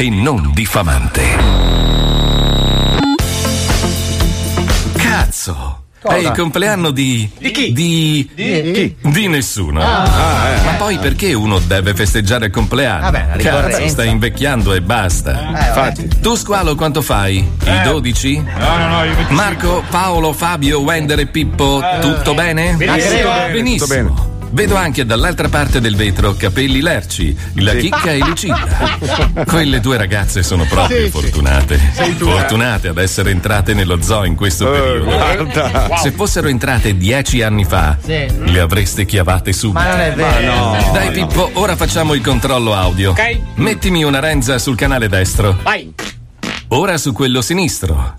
e non diffamante. Cazzo! È il compleanno di. Di chi? Di. Di chi? Di nessuno. Ah, eh. Ma poi perché uno deve festeggiare il compleanno? Vabbè, la Cazzo, stai invecchiando e basta. Infatti. Tu, squalo, quanto fai? I 12? No, no, no, io 25. Marco, Paolo, Fabio, Wender e Pippo, tutto bene? Benissimo. Benissimo. Tutto bene. Vedo anche dall'altra parte del vetro capelli lerci, la Sì. chicca e Lucinda. Quelle due ragazze sono proprio Sì, sì. fortunate. Tu. Fortunate ad essere entrate nello zoo in questo periodo. guarda. Se fossero entrate dieci anni fa, Sì. le avreste chiavate subito. Ma non è vero. Ma no. Dai Pippo, ora facciamo il controllo audio. Ok. Mettimi una renza sul canale destro. Vai. Ora su quello sinistro.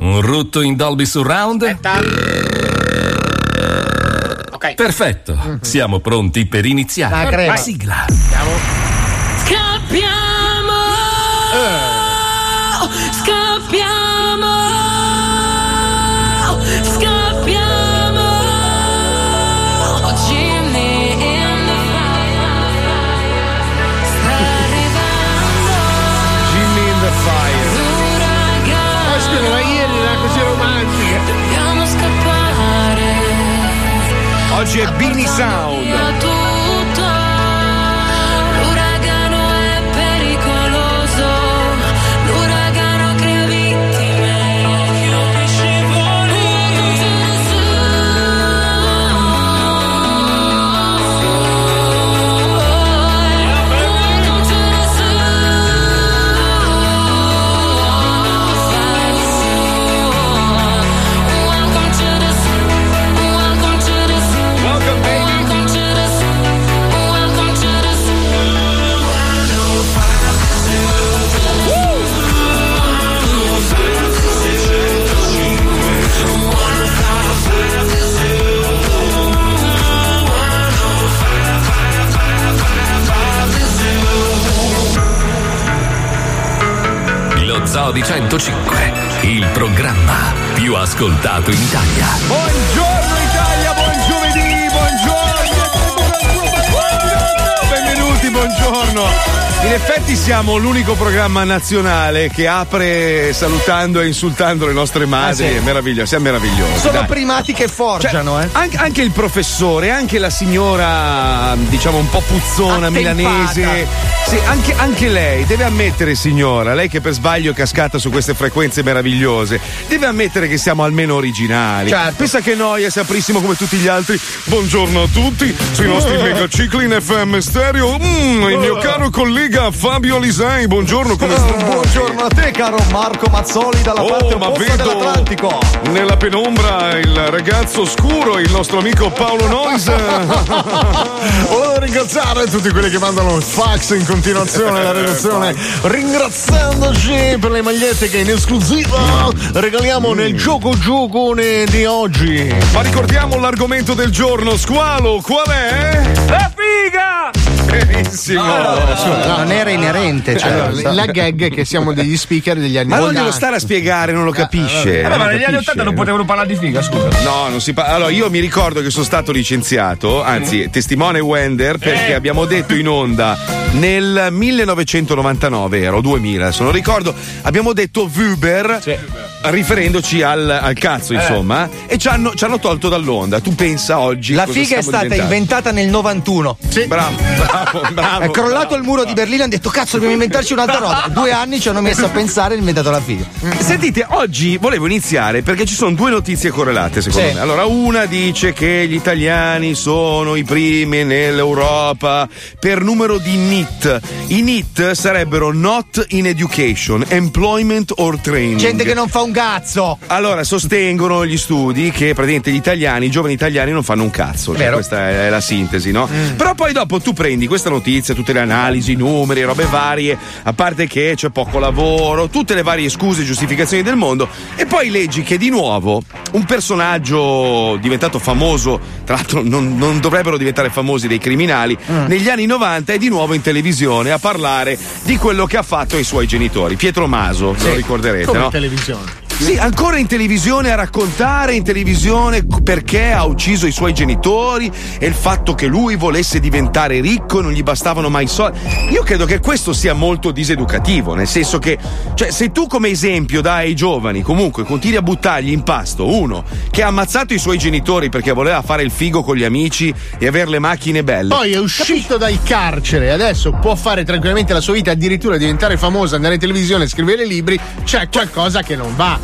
Un rutto in Dolby Surround? Ok. Perfetto. Siamo pronti per iniziare. La crema. Sigla. Scappiamo! Scappiamo! Scappiamo! Beanie Sound. Lo Zoo di 105, il programma più ascoltato in Italia. Buongiorno In effetti siamo l'unico programma nazionale che apre salutando e insultando le nostre madri. Ah, sì. È meraviglioso, siamo meravigliosi. Sono dai. primati che forgiano, Cioè, eh. anche, anche il professore, anche la signora, diciamo un po' puzzona, Attempata. milanese. Sì, anche, anche lei deve ammettere, signora, lei che per sbaglio è cascata su queste frequenze meravigliose, deve ammettere che siamo almeno originali. Certo. Pensa che noi se aprissimo come tutti gli altri. Buongiorno a tutti, sui nostri megacicli in FM stereo. Mm, il mio caro collega Fabio Lisei, buongiorno, come sta? Buongiorno a te, caro Marco Mazzoli, dalla parte Oh, ma opposta vedo dell'Atlantico. nella penombra il ragazzo scuro, il nostro amico Paolo Nois. Volevo ringraziare tutti quelli che mandano fax in continuazione alla redazione, ringraziandoci per le magliette che in esclusiva regaliamo nel gioco giocone di oggi. Ma ricordiamo l'argomento del giorno, squalo, qual è? La figa! Benissimo. No, non era inerente, cioè, Allora, la gag è che siamo degli speaker degli anni Ma non 80. glielo stare a spiegare, non lo capisce. Vabbè, ma non negli anni capisce. 80 non potevano parlare di figa, scusa. No, non si parla. Allora, io mi ricordo che sono stato licenziato, anzi, testimone Wender, perché abbiamo detto in onda nel 1999, ero 2000, se non ricordo, abbiamo detto Vuber, riferendoci al, al cazzo, insomma, e ci hanno, ci hanno tolto dall'onda. Tu pensa oggi. La cosa figa è stata diventati? inventata nel 91. Bravo, bravo, bravo. È crollato il muro di Berlino e hanno detto cazzo dobbiamo inventarci un'altra roba. Due anni ci hanno messo a pensare e inventato la figa. Sentite, oggi volevo iniziare perché ci sono due notizie correlate, secondo Sì. me. Allora, una dice che gli italiani sono i primi nell'Europa per numero di NIT. I NIT sarebbero Not in Education, Employment or Training. Gente che non fa un cazzo! Allora, sostengono gli studi che praticamente gli italiani, i giovani italiani non fanno un cazzo. Cioè, questa è la sintesi, no? Però poi dopo tu prendi questa notizia, tutte le analisi, i numeri, robe varie, a parte che c'è poco lavoro, tutte le varie scuse e giustificazioni del mondo, e poi leggi che di nuovo un personaggio diventato famoso, tra l'altro non, non dovrebbero diventare famosi dei criminali, negli anni 90 è di nuovo in televisione a parlare di quello che ha fatto ai suoi genitori. Pietro Maso, ve lo ricorderete, Come no? televisione. Sì, ancora in televisione a raccontare in televisione perché ha ucciso i suoi genitori e il fatto che lui volesse diventare ricco e non gli bastavano mai i soldi. Io credo che questo sia molto diseducativo, nel senso che, cioè, se tu come esempio dai ai giovani comunque continui a buttargli in pasto uno che ha ammazzato i suoi genitori perché voleva fare il figo con gli amici e avere le macchine belle. Poi è uscito dal carcere, adesso può fare tranquillamente la sua vita, addirittura diventare famoso, andare in televisione, scrivere libri, c'è qualcosa che non va.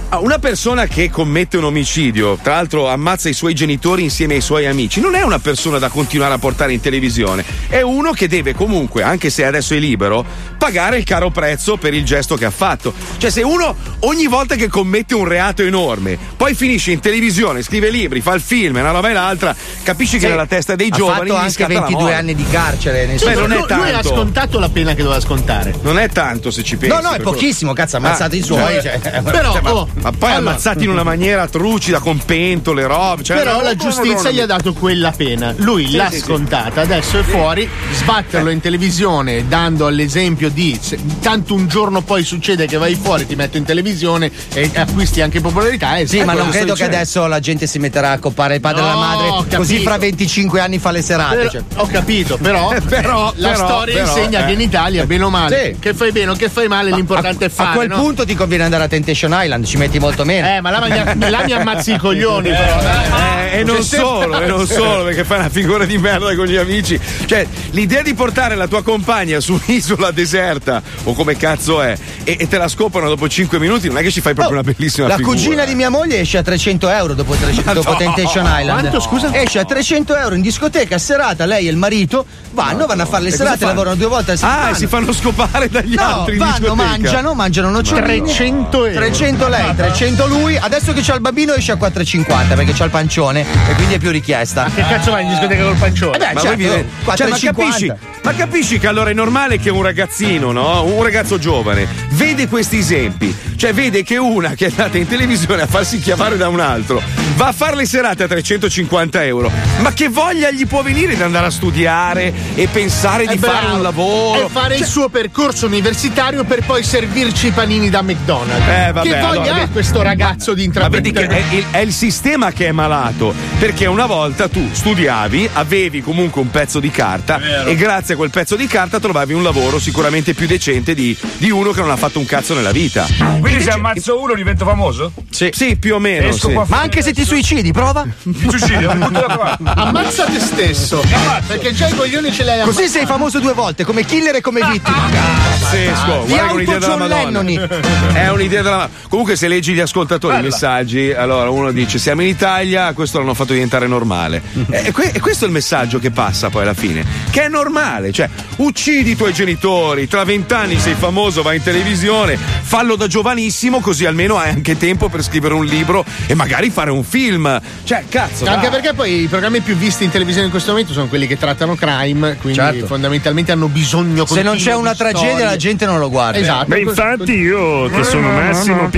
Ah, Una persona che commette un omicidio, tra l'altro ammazza i suoi genitori insieme ai suoi amici, non è una persona da continuare a portare in televisione, è uno che deve comunque, anche se adesso è libero, pagare il caro prezzo per il gesto che ha fatto. Cioè se uno ogni volta che commette un reato enorme, poi finisce in televisione, scrive libri, fa il film, una roba e l'altra, capisci che Sì. nella testa dei ha giovani fatto gli anche scatta la 22 morte. anni di carcere. nel Beh, non è lui, lui ha tanto. scontato la pena che doveva scontare. Non è tanto se ci pensi. No, no, è pochissimo, cazzo, ha ammazzato Ah, i suoi. cioè, cioè, Però, Cioè, oh, ma poi allora- ammazzati in una maniera trucida, con pentole, robe. Cioè, Però la giustizia gli ha dato quella pena. Lui l'ha sì, sì. scontata, adesso è fuori. Sbatterlo in televisione dando l'esempio di se- tanto un giorno poi succede che vai fuori, ti metto in televisione e acquisti anche popolarità. E Sì, ma non credo che adesso la gente si metterà a coppare il padre e la No, madre, così fra 25 anni fa le serate. Però- cioè. Ho capito, però, Però- la però- storia però, insegna eh. che in Italia, bene o male, Sì. che fai bene o che fai male, l'importante è fare. a quel no? punto ti conviene andare a Temptation Island, ci metti molto meno. Eh, ma là, mi- là mi ammazzi i coglioni, però. Eh, e non solo, e non solo, perché fai una figura di merda con gli amici. Cioè, l'idea di portare la tua compagna su un'isola deserta, o come cazzo è, e, e te la scoprono dopo 5 minuti, non è che ci fai proprio una bellissima Oh, La figura. cugina di mia moglie esce a 300 euro dopo, 300 dopo no. Temptation Island. Quanto, scusa? Esce a 300 euro in discoteca, serata, lei e il marito vanno, vanno a fare le serate, lavorano due volte a settimana. Ah, e si fanno scopare dagli No, altri in vanno, mangiano, mangiano nocciolini. 300 euro. 300 lei, 300 lui. Adesso che c'ha il bambino esce a 4,50 perché c'ha il pancione e quindi è più richiesta. Che cazzo vai in discoteca col pancione? Eh beh, Ma, certo, voi cioè, ma 4,50. capisci, ma capisci che allora è normale che un ragazzino, no? Un ragazzo giovane, vede questi esempi, cioè vede che una che è andata in televisione a farsi chiamare da un altro va a fare le serate a 350 euro, ma che voglia gli può venire di andare a studiare e pensare di fare bravo. un lavoro? E fare il suo percorso universitario per poi servirci i panini da McDonald's. Eh, vabbè, che voglia allora, vedi- questo ragazzo di Ma vedi che intraprendere? è il, è il sistema che è malato. Perché una volta tu studiavi, avevi comunque un pezzo di carta e grazie a quel pezzo di carta trovavi un lavoro sicuramente più decente di, di uno che non ha fatto un cazzo nella vita. Quindi se ammazzo uno divento famoso? Sì, più o meno. Sì. Ma anche se ti suicidi, prova. Da qua. Ammazza te stesso. Perché già i coglioni ce l'hai Così sei famoso due volte, come killer e come vittima. Pazzesco, guarda che un'idea della Madonna. Lennoni. È un'idea della Comunque, se leggi gli ascoltatori i messaggi, allora uno dice: Siamo in Italia, questo l'hanno fatto diventare normale. E, que- e questo è il messaggio che passa poi alla fine. Che è normale, cioè, uccidi i tuoi genitori, tra vent'anni sei famoso, vai in televisione, fallo da giovanissimo, così almeno hai anche tempo per scrivere un libro e magari fare un film. Cioè, cazzo. Anche dai. perché poi i programmi più visti in televisione in questo momento sono quelli che trattano crime, quindi Certo. fondamentalmente hanno bisogno Se non c'è una di tragedia, storie. la gente non lo guarda. Esatto. Beh, infatti io che sono Massimo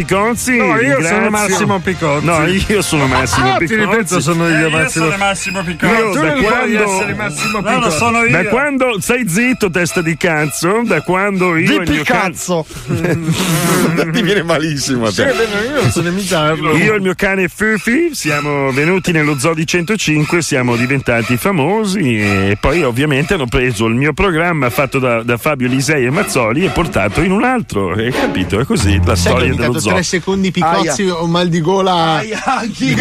Picozzi. No, io ringrazio- sono Massimo Picozzi. No, io sono Massimo Ah, ti Picozzi. ripeto, sono io, Eh, io Massimo. sono Massimo Picozzi. Io tu da non puoi quando- essere Massimo No, lo Picozzi. sono io. Da quando stai zitto, testa di cazzo, da quando io il Di mio cane. Picasso. Ti viene malissimo Sì, io non so imitarlo. Io e il mio cane Fufi siamo venuti nello zoo di 105, siamo diventati famosi e poi ovviamente hanno preso il mio programma fatto da, da Fabio Lisei e Mazzoli e portato in un altro. Hai capito? È così la Sai che ho storia dello zoo. tre secondi Picozzi o mal di gola.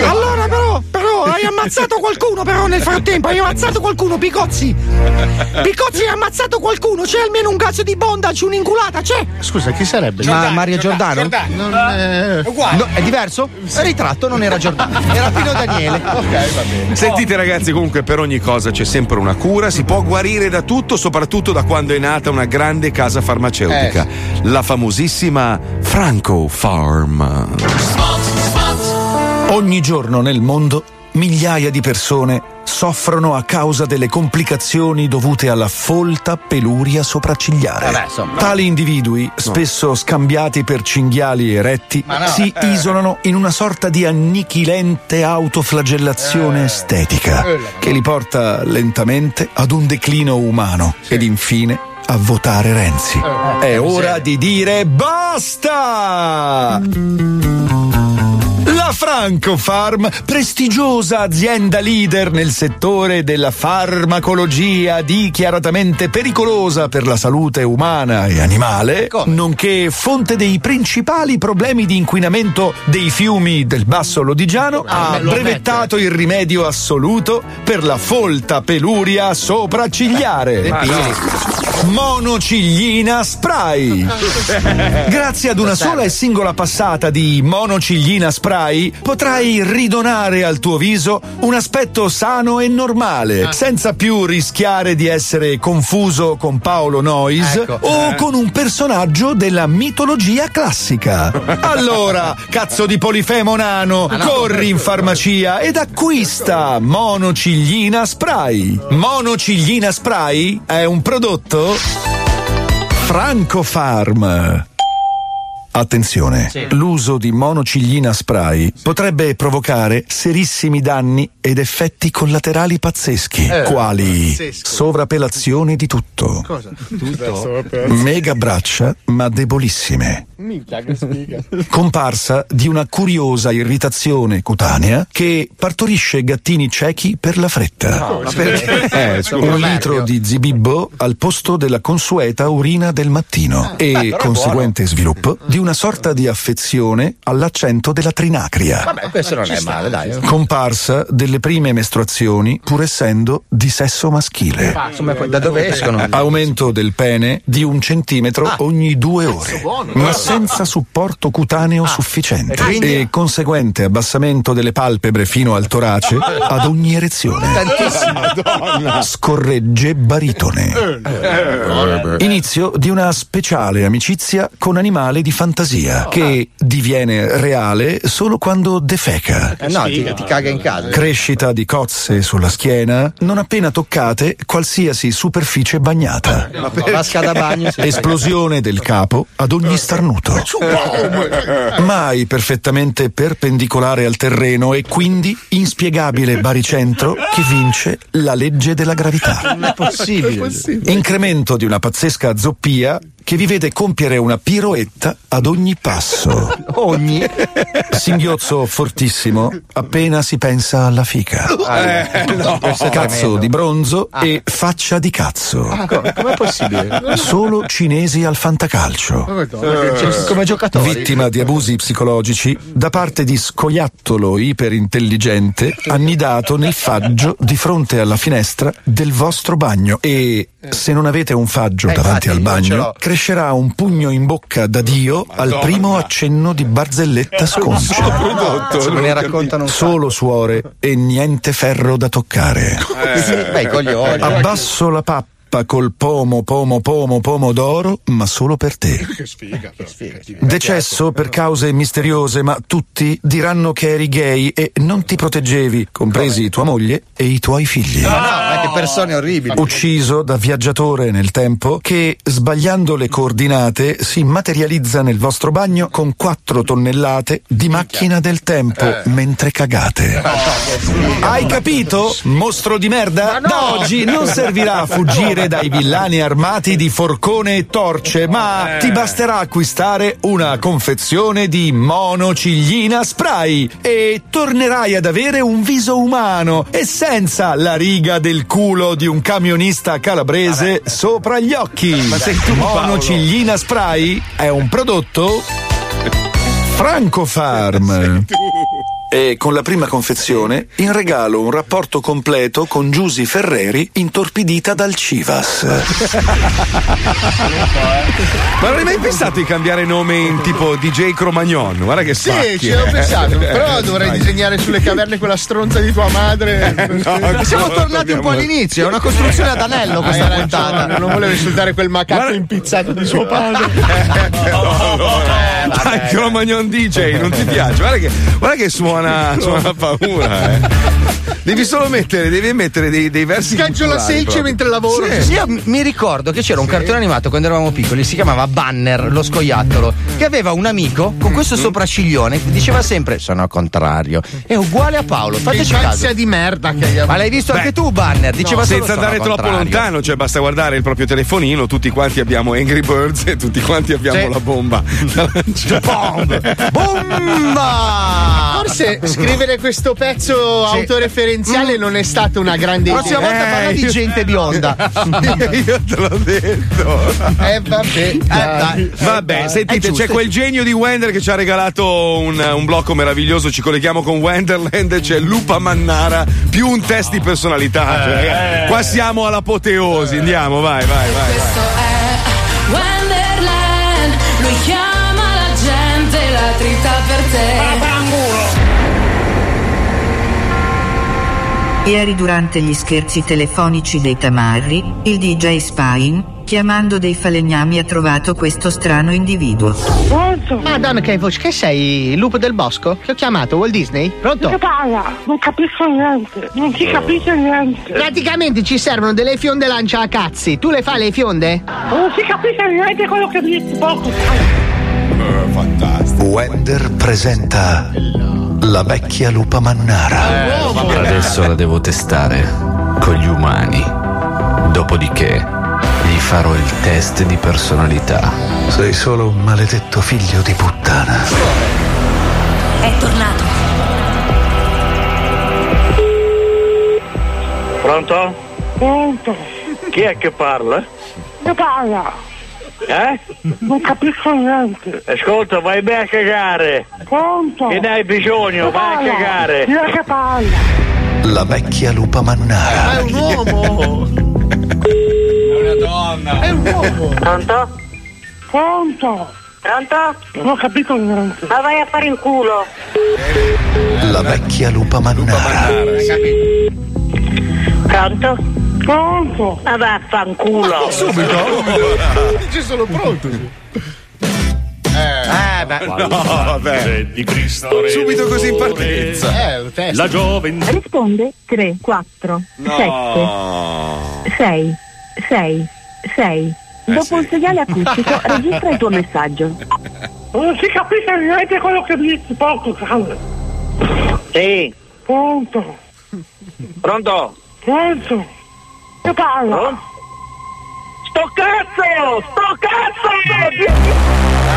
Allora, però, però, hai ammazzato qualcuno, però, nel frattempo, hai ammazzato qualcuno, Picozzi. Cozzi ha ammazzato qualcuno, c'è almeno un cazzo di bondage, un'inculata, c'è! Scusa, chi sarebbe? Ma Maria Giordano? Non, eh, No, è diverso? Il ritratto non era Giordano, era Pino Daniele. Ok, va bene. Sentite ragazzi, comunque per ogni cosa c'è sempre una cura, si può guarire da tutto, soprattutto da quando è nata una grande casa farmaceutica, la famosissima Franco Farm. Ogni giorno nel mondo migliaia di persone soffrono a causa delle complicazioni dovute alla folta peluria sopraccigliare. Vabbè, insomma. Tali individui, spesso scambiati per cinghiali eretti, Ma no, si eh. isolano in una sorta di annichilente autoflagellazione estetica che li porta lentamente ad un declino umano ed infine a votare Renzi. È ora di dire basta! La Franco Farm, prestigiosa azienda leader nel settore della farmacologia dichiaratamente pericolosa per la salute umana e animale, nonché fonte dei principali problemi di inquinamento dei fiumi del Basso Lodigiano, ha brevettato il rimedio assoluto per la folta peluria sopraccigliare. Monociglina Spray. Grazie ad una sola e singola passata di monociglina spray potrai ridonare al tuo viso un aspetto sano e normale, senza più rischiare di essere confuso con Paolo Noyes Ecco. o con un personaggio della mitologia classica. Allora, cazzo di polifemo nano, corri in farmacia ed acquista monociglina spray. Monociglina spray è un prodotto Franco Farm. Attenzione, l'uso di monociglina spray potrebbe provocare serissimi danni ed effetti collaterali pazzeschi, quali sovrappelazione di tutto, mega braccia ma debolissime, comparsa di una curiosa irritazione cutanea che partorisce gattini ciechi per la fretta. Eh, scusa. Un litro di zibibbo al posto della consueta urina del mattino e conseguente sviluppo di una sorta di affezione all'accento della trinacria. Vabbè, questo non è male, dai. Comparsa delle prime mestruazioni pur essendo di sesso maschile. Insomma, poi da dove escono? Aumento del pene di un centimetro ogni due ore, ma senza supporto cutaneo sufficiente e conseguente abbassamento delle palpebre fino al torace ad ogni erezione. Scorregge baritone. Inizio di una speciale amicizia con animale di fantasia che diviene reale solo quando defeca. Eh, no, ti, ti caga in casa. Crescita di cozze sulla schiena non appena toccate qualsiasi superficie bagnata. Vasca da bagno. Esplosione del capo ad ogni starnuto. Mai perfettamente perpendicolare al terreno e quindi inspiegabile baricentro che vince la legge della gravità. Non è possibile. Incremento di una pazzesca zoppia che vi vede compiere una piroetta ad ogni passo. Ogni. Singhiozzo fortissimo appena si pensa alla fica. Cazzo di bronzo e faccia di cazzo. Com'è possibile? Solo cinesi al fantacalcio. Come giocatori. Vittima di abusi psicologici da parte di scoiattolo iperintelligente annidato nel faggio di fronte alla finestra del vostro bagno e se non avete un faggio Eh, davanti infatti, al bagno crescerà un pugno in bocca da Dio al primo accenno di barzelletta sconcia. Me ne raccontano Solo suore e niente ferro da toccare. Beh, i coglioni. Abbasso la pappa col pomo, pomo, pomo, pomodoro, ma solo per te. Decesso per cause misteriose, ma tutti diranno che eri gay e non ti proteggevi, compresi tua moglie e i tuoi figli. No, ma che persone orribili. Ucciso da viaggiatore nel tempo che, sbagliando le coordinate, si materializza nel vostro bagno con 4 tonnellate di macchina del tempo mentre cagate. Hai capito? Mostro di merda? Da oggi non servirà a fuggire dai villani armati di forcone e torce, ma ti basterà acquistare una confezione di monociglina spray e tornerai ad avere un viso umano e senza la riga del culo di un camionista calabrese sopra gli occhi. Ma sei tu, monociglina spray è un prodotto Franco Farm. E con la prima confezione in regalo un rapporto completo con Giusy Ferreri intorpidita dal Civas. Ma non hai mai pensato di cambiare nome in tipo DJ Cromagnon? Guarda che Sì, spacchi, ci ho eh. pensato, però dovrei Dai. disegnare sulle caverne quella stronza di tua madre. no, Siamo no, tornati un po' abbiamo- all'inizio, è una costruzione ad anello questa ragione, puntata. Non volevo insultare quel macaco Guarda- impizzato di suo padre. Dai, Cromagnon DJ, non ti piace? Guarda che, guarda che suona, suona paura, eh. Devi solo mettere, devi mettere dei, dei versi. Scaggio la selce mentre lavoro. Sì. Io mi ricordo che c'era un cartone animato quando eravamo piccoli, si chiamava Banner, lo scoiattolo, che aveva un amico con questo sopracciglione che diceva sempre sono al contrario. È uguale a Paolo, Che fateci caso. di merda che gli Ma l'hai visto anche tu, Banner? Diceva solo Senza andare troppo contrario. lontano, cioè basta guardare il proprio telefonino, tutti quanti abbiamo Angry Birds e tutti quanti abbiamo Sì. la bomba. da lanciare. Bomb! Bomba! Forse scrivere questo pezzo Sì. autoreferenziale non è stata una grande La prossima idea. volta parla di io- gente bionda. Io te l'ho detto. Eh vabbè, dai. Vabbè, È sentite, giusto. c'è quel genio di Wender che ci ha regalato un, un blocco meraviglioso. Ci colleghiamo con Wenderland. C'è Lupa Mannara più un test di personalità. Cioè, ragazzi, qua siamo all'apoteosi. Andiamo, vai, vai, vai. vai. Questo è Wonderland, Ieri durante gli scherzi telefonici dei tamarri, il DJ Spine, chiamando dei falegnami ha trovato questo strano individuo. Madonna che voce, che sei? Lupo del bosco? Che ho chiamato? Walt Disney? Pronto? Che parla? Non capisco niente, non si capisce niente. Praticamente ci servono delle fionde lancia a cazzi. Tu le fai le fionde? Non si capisce niente quello che dici poco. Wender presenta la vecchia lupa mannara. Adesso la devo testare con gli umani. Dopodiché gli farò il test di personalità. Sei solo un maledetto figlio di puttana. È tornato. Pronto? Pronto? Chi è che parla? Che parla? Eh? Non capisco niente. Ascolta, vai bene a cagare. Pronto? Che ne hai bisogno? Vai a cagare. È che parla? La vecchia lupa Ma mannara. è un uomo! È un uomo! Pronto? Pronto? Pronto? Non ho capito niente. Ma vai a fare in culo. La vecchia lupa mannara. Pronto? Pronto? Ma vaffanculo. Subito? Dice solo pronto. Eh, beh. No, vabbè. Di Cristo. Subito così in partenza. Eh. La gioventù. Risponde 3, 4, No. 7, 6, 6, 6. Dopo sì. il segnale acustico registra il tuo messaggio. Non si capisce niente quello che dici poco. Sì. Pronto? Pronto? Pronto? Che parla? Sto cazzo! Sto cazzo!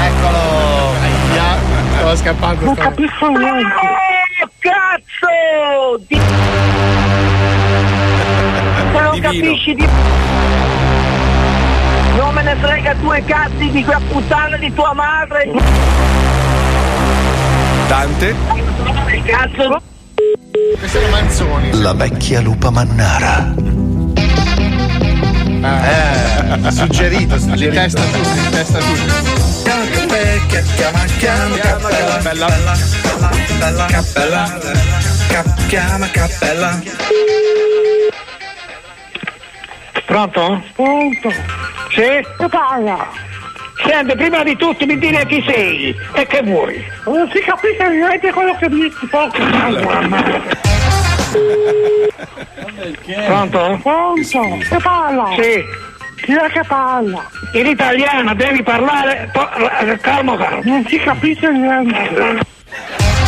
Eccolo. Aia, Stava scappando. Non capisco niente. Oh, cazzo! Di... Se non Divino. capisci di... Non me ne frega due cazzi di quella puttana di tua madre! Tante. Cazzo! Questo era Manzoni. La vecchia lupa mannara. Eh, suggerito, suggerito. testa tutti, di testa tutti. Pronto? Pronto? Sì? Che parla? Senti, prima di tutto mi dire chi sei e che vuoi. Non si capisce niente quello che dici poco. Pronto? Pronto? Che parla? Sì. Chi è che parla? In italiano devi parlare calmo calmo. Non si capisce niente.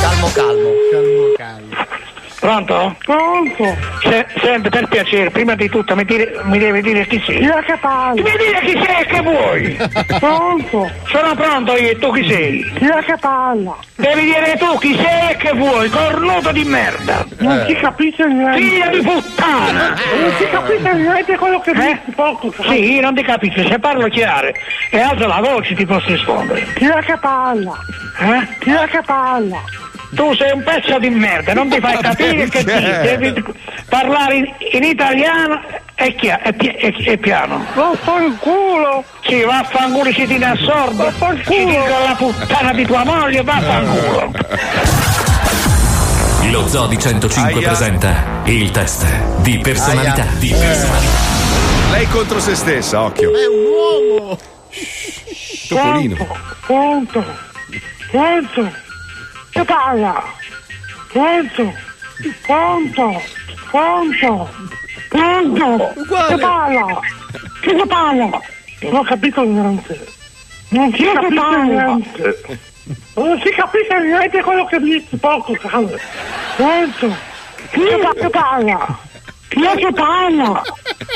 Calmo, calmo. Calmo, calmo. Pronto? Pronto? Se- senti, per piacere, prima di tutto mi, dire- mi devi dire chi sei. È che parla? Mi dire chi sei e che vuoi. Pronto? Sono pronto io e tu chi sei? È che parla? Devi dire tu chi sei e che vuoi, cornuto di merda. Non si capisce niente. Figlia di puttana. Non si capisce niente quello che Eh? dici poco. Sì, io non ti capisco, se parlo chiaro e alzo la voce ti posso rispondere. Chi è che parla? Eh? Chi è che parla? Tu sei un pezzo di merda, non ti fai capire che ti devi parlare in, in italiano e, chia- e pi- e- e piano. Vaffanculo! Sì, vaffanculo si ti assorbe. Vaffanculo! Ti dico la puttana di tua moglie, vaffanculo! Lo Zoo di 105 Aia. presenta il test di personalità. Aia. Di personalità. Lei contro se stessa, occhio. È un uomo! Topolino. Pronto? Pronto? Che parla? Pronto? Pronto? Pronto? Pronto? Che parla? Che parla? Non ho capito niente. Non si capisce niente. Non si capisce niente quello che dici, poco cane. Pronto? Chi che parla? Chi è che parla?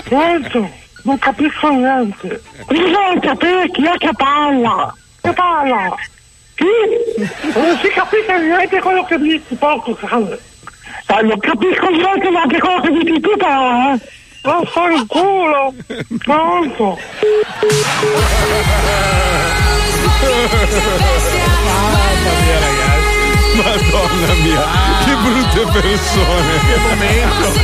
Pronto? Non capisco niente. Bisogna sapere chi è che parla. Che parla? Chi? Non si capisce niente quello che dici, poco cane. Eh, non capisco niente neanche quello che dici tu però, eh. Vaffanculo. Pronto? Madonna mia, che brutte persone. Che momento.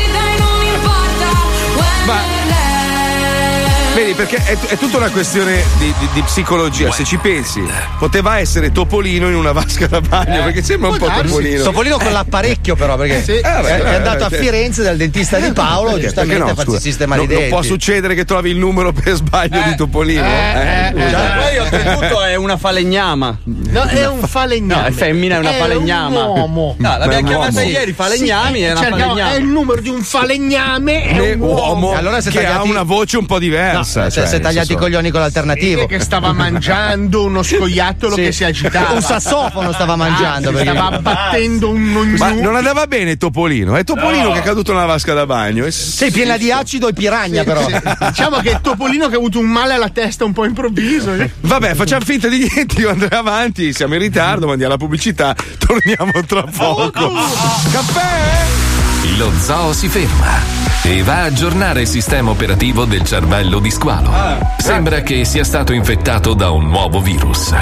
Vedi, perché è, è tutta una questione di, di- di psicologia. Se ci pensi, poteva essere Topolino in una vasca da bagno, perché sembra un po' Topolino. Topolino con l'apparecchio, però, perché Sì. Eh, beh, è, andato a eh, Firenze dal dentista di Paolo, Perché- giustamente perché a no, farsi sistemare Non- i non può succedere che trovi il numero per sbaglio di Topolino? Eh, scusa. Poi oltretutto è una falegnama. No, è un falegname. No, è femmina, è una È falegnama. un uomo. No, l'abbiamo chiamata ieri falegnami, Sì, è una cerchiamo- falegnama. È il numero di un falegname. È un uomo. Allora se che ha una voce un po' diversa. No, cioè, se, se nel tagliati i coglioni con l'alternativo. che stava mangiando uno scoiattolo Sì. che si agitava. Un sassofono stava mangiando. Ah, perché- stava battendo un, Ma non andava bene Topolino, è Topolino che è caduto nella vasca da bagno. E Sei piena di acido e piragna, però. Sì, Diciamo che è Topolino che ha avuto un male alla testa un po' improvviso. eh. Vabbè, facciamo finta di niente, io andrei avanti, siamo in ritardo, mandiamo la pubblicità, torniamo tra poco. Caffè! Lo zoo si ferma e va a aggiornare il sistema operativo del cervello di squalo. Sembra che sia stato infettato da un nuovo virus.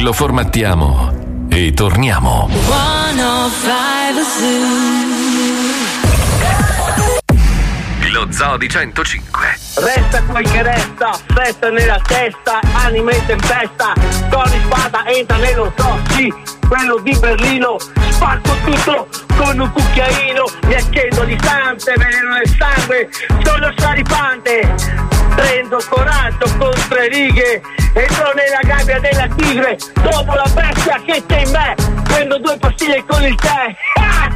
Lo formattiamo e torniamo. 105 Lo zoo di 105. Resta quel che resta, festa nella testa, anima in tempesta, con spada entra nello zoo, sì, quello di Berlino, spacco tutto con un cucchiaino, mi accendo di sante, veleno nel sangue, sono saripante, prendo coraggio con tre righe, entro nella gabbia della tigre, dopo la bestia che c'è in me, prendo due pastiglie con il tè. Ah,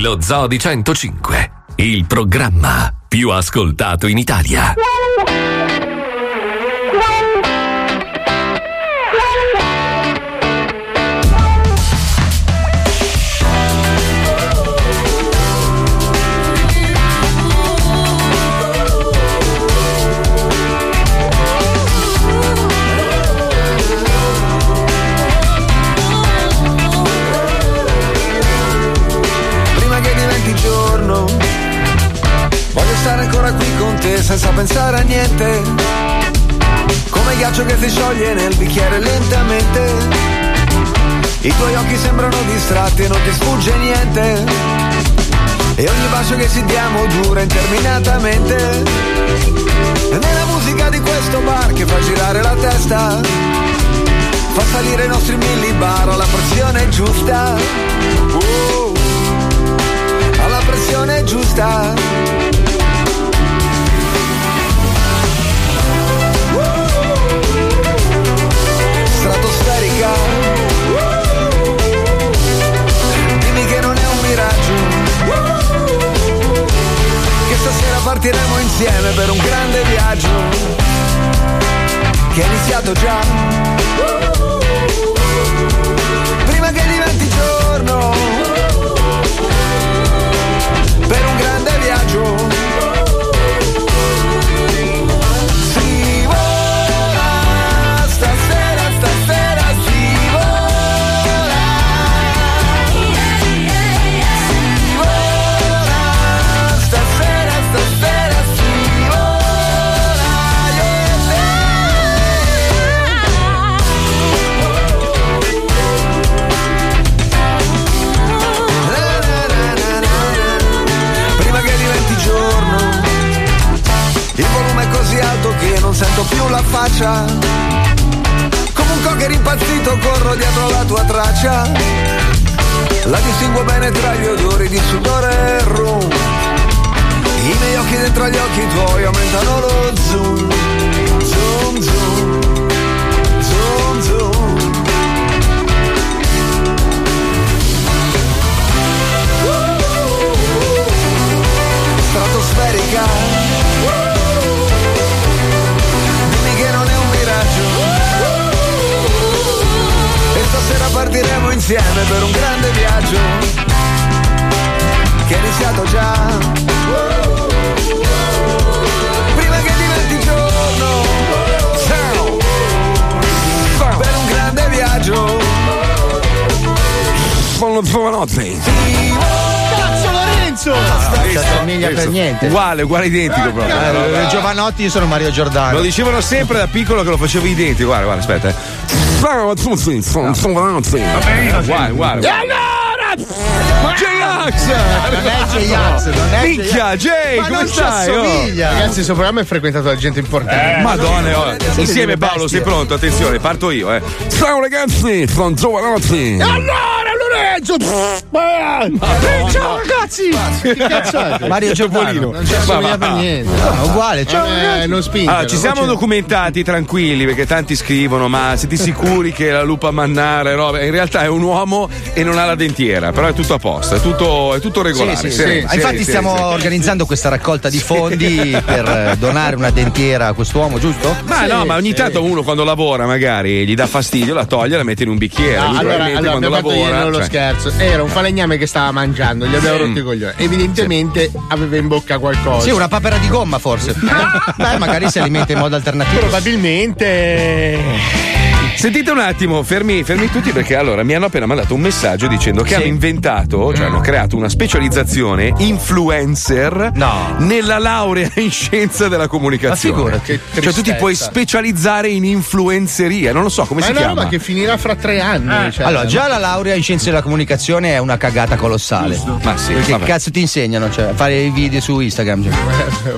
Lo zoo di 105. Il programma più ascoltato in Italia. Senza pensare a niente. Come ghiaccio che si scioglie nel bicchiere lentamente. I tuoi occhi sembrano distratti e non ti sfugge niente. E ogni bacio che ci diamo dura interminatamente. E nella musica di questo bar che fa girare la testa. Fa salire i nostri millibar alla pressione giusta. Oh alla pressione giusta. Stratosferica. Dimmi che non è un miraggio. Che stasera partiremo insieme per un grande viaggio. Che è iniziato già. Così alto che non sento più la faccia. Come un cocker impazzito corro dietro la tua traccia. La distingo bene tra gli odori di sudore e rum. I miei occhi dentro gli occhi tuoi aumentano lo zoom. Zoom, zoom. Zoom, zoom. Stratosferica. Stasera partiremo insieme per un grande viaggio. Che è iniziato già. Prima che diventi giorno. Ciao. Per un grande viaggio. Buon giovanotti. Cazzo Lorenzo! Non somiglia per niente. Uguale, uguale identico proprio. Eh, Giovanotti, io sono Mario Giordano. Lo dicevano sempre da piccolo che lo facevo identico. Guarda, guarda, aspetta. eh. Ciao a tutti, sono Giovanotti. Uguale, uguale. J-Ax! Non è J-Ax, non è Minchia, Jay, Ma come stai? oh? assomiglia. Ragazzi, questo programma è frequentato da gente importante. Madonna, oh. insieme Paolo, sei pronto? Attenzione, parto io, eh. Ciao ragazzi, sono Giovanotti. E allora Lorenzo! Eh, Ciao ragazzi! Che cazzo è? Mario Giordano. Non ci assomiglia per niente. No, uguale, ciao Eh, non spingere. Allora, ci siamo documentati tranquilli perché tanti scrivono: Ma siete sicuri che la lupa mannare? Roba? In realtà è un uomo e non ha la dentiera, però è tutto a posto, è tutto, è tutto regolare. Sì, sì, sì. Infatti sereno, stiamo organizzando questa raccolta di fondi per eh, donare una dentiera a quest'uomo, giusto? Ma no, ma ogni tanto uno quando lavora magari gli dà fastidio, la toglie, la mette in un bicchiere. No, allora, allora quando lavora. cioè- scherzo. Era un falegname che stava mangiando, gli abbiamo rotto i coglioni. Evidentemente aveva in bocca qualcosa. Sì, una papera di gomma forse. Beh, magari si alimenta in modo alternativo. Probabilmente. Sentite un attimo, fermi, fermi tutti perché allora mi hanno appena mandato un messaggio dicendo che Sì. hanno inventato, cioè hanno creato una specializzazione influencer No. nella laurea in scienza della comunicazione. Ma figurati. Che Cioè tu ti puoi specializzare in influenzeria, non lo so come Ma si una chiama. roba che finirà fra tre anni. cioè, Allora, già no? la laurea in scienze della comunicazione è una cagata colossale. Ma sì, Perché vabbè. cazzo ti insegnano? Cioè, a fare i video su Instagram. cioè.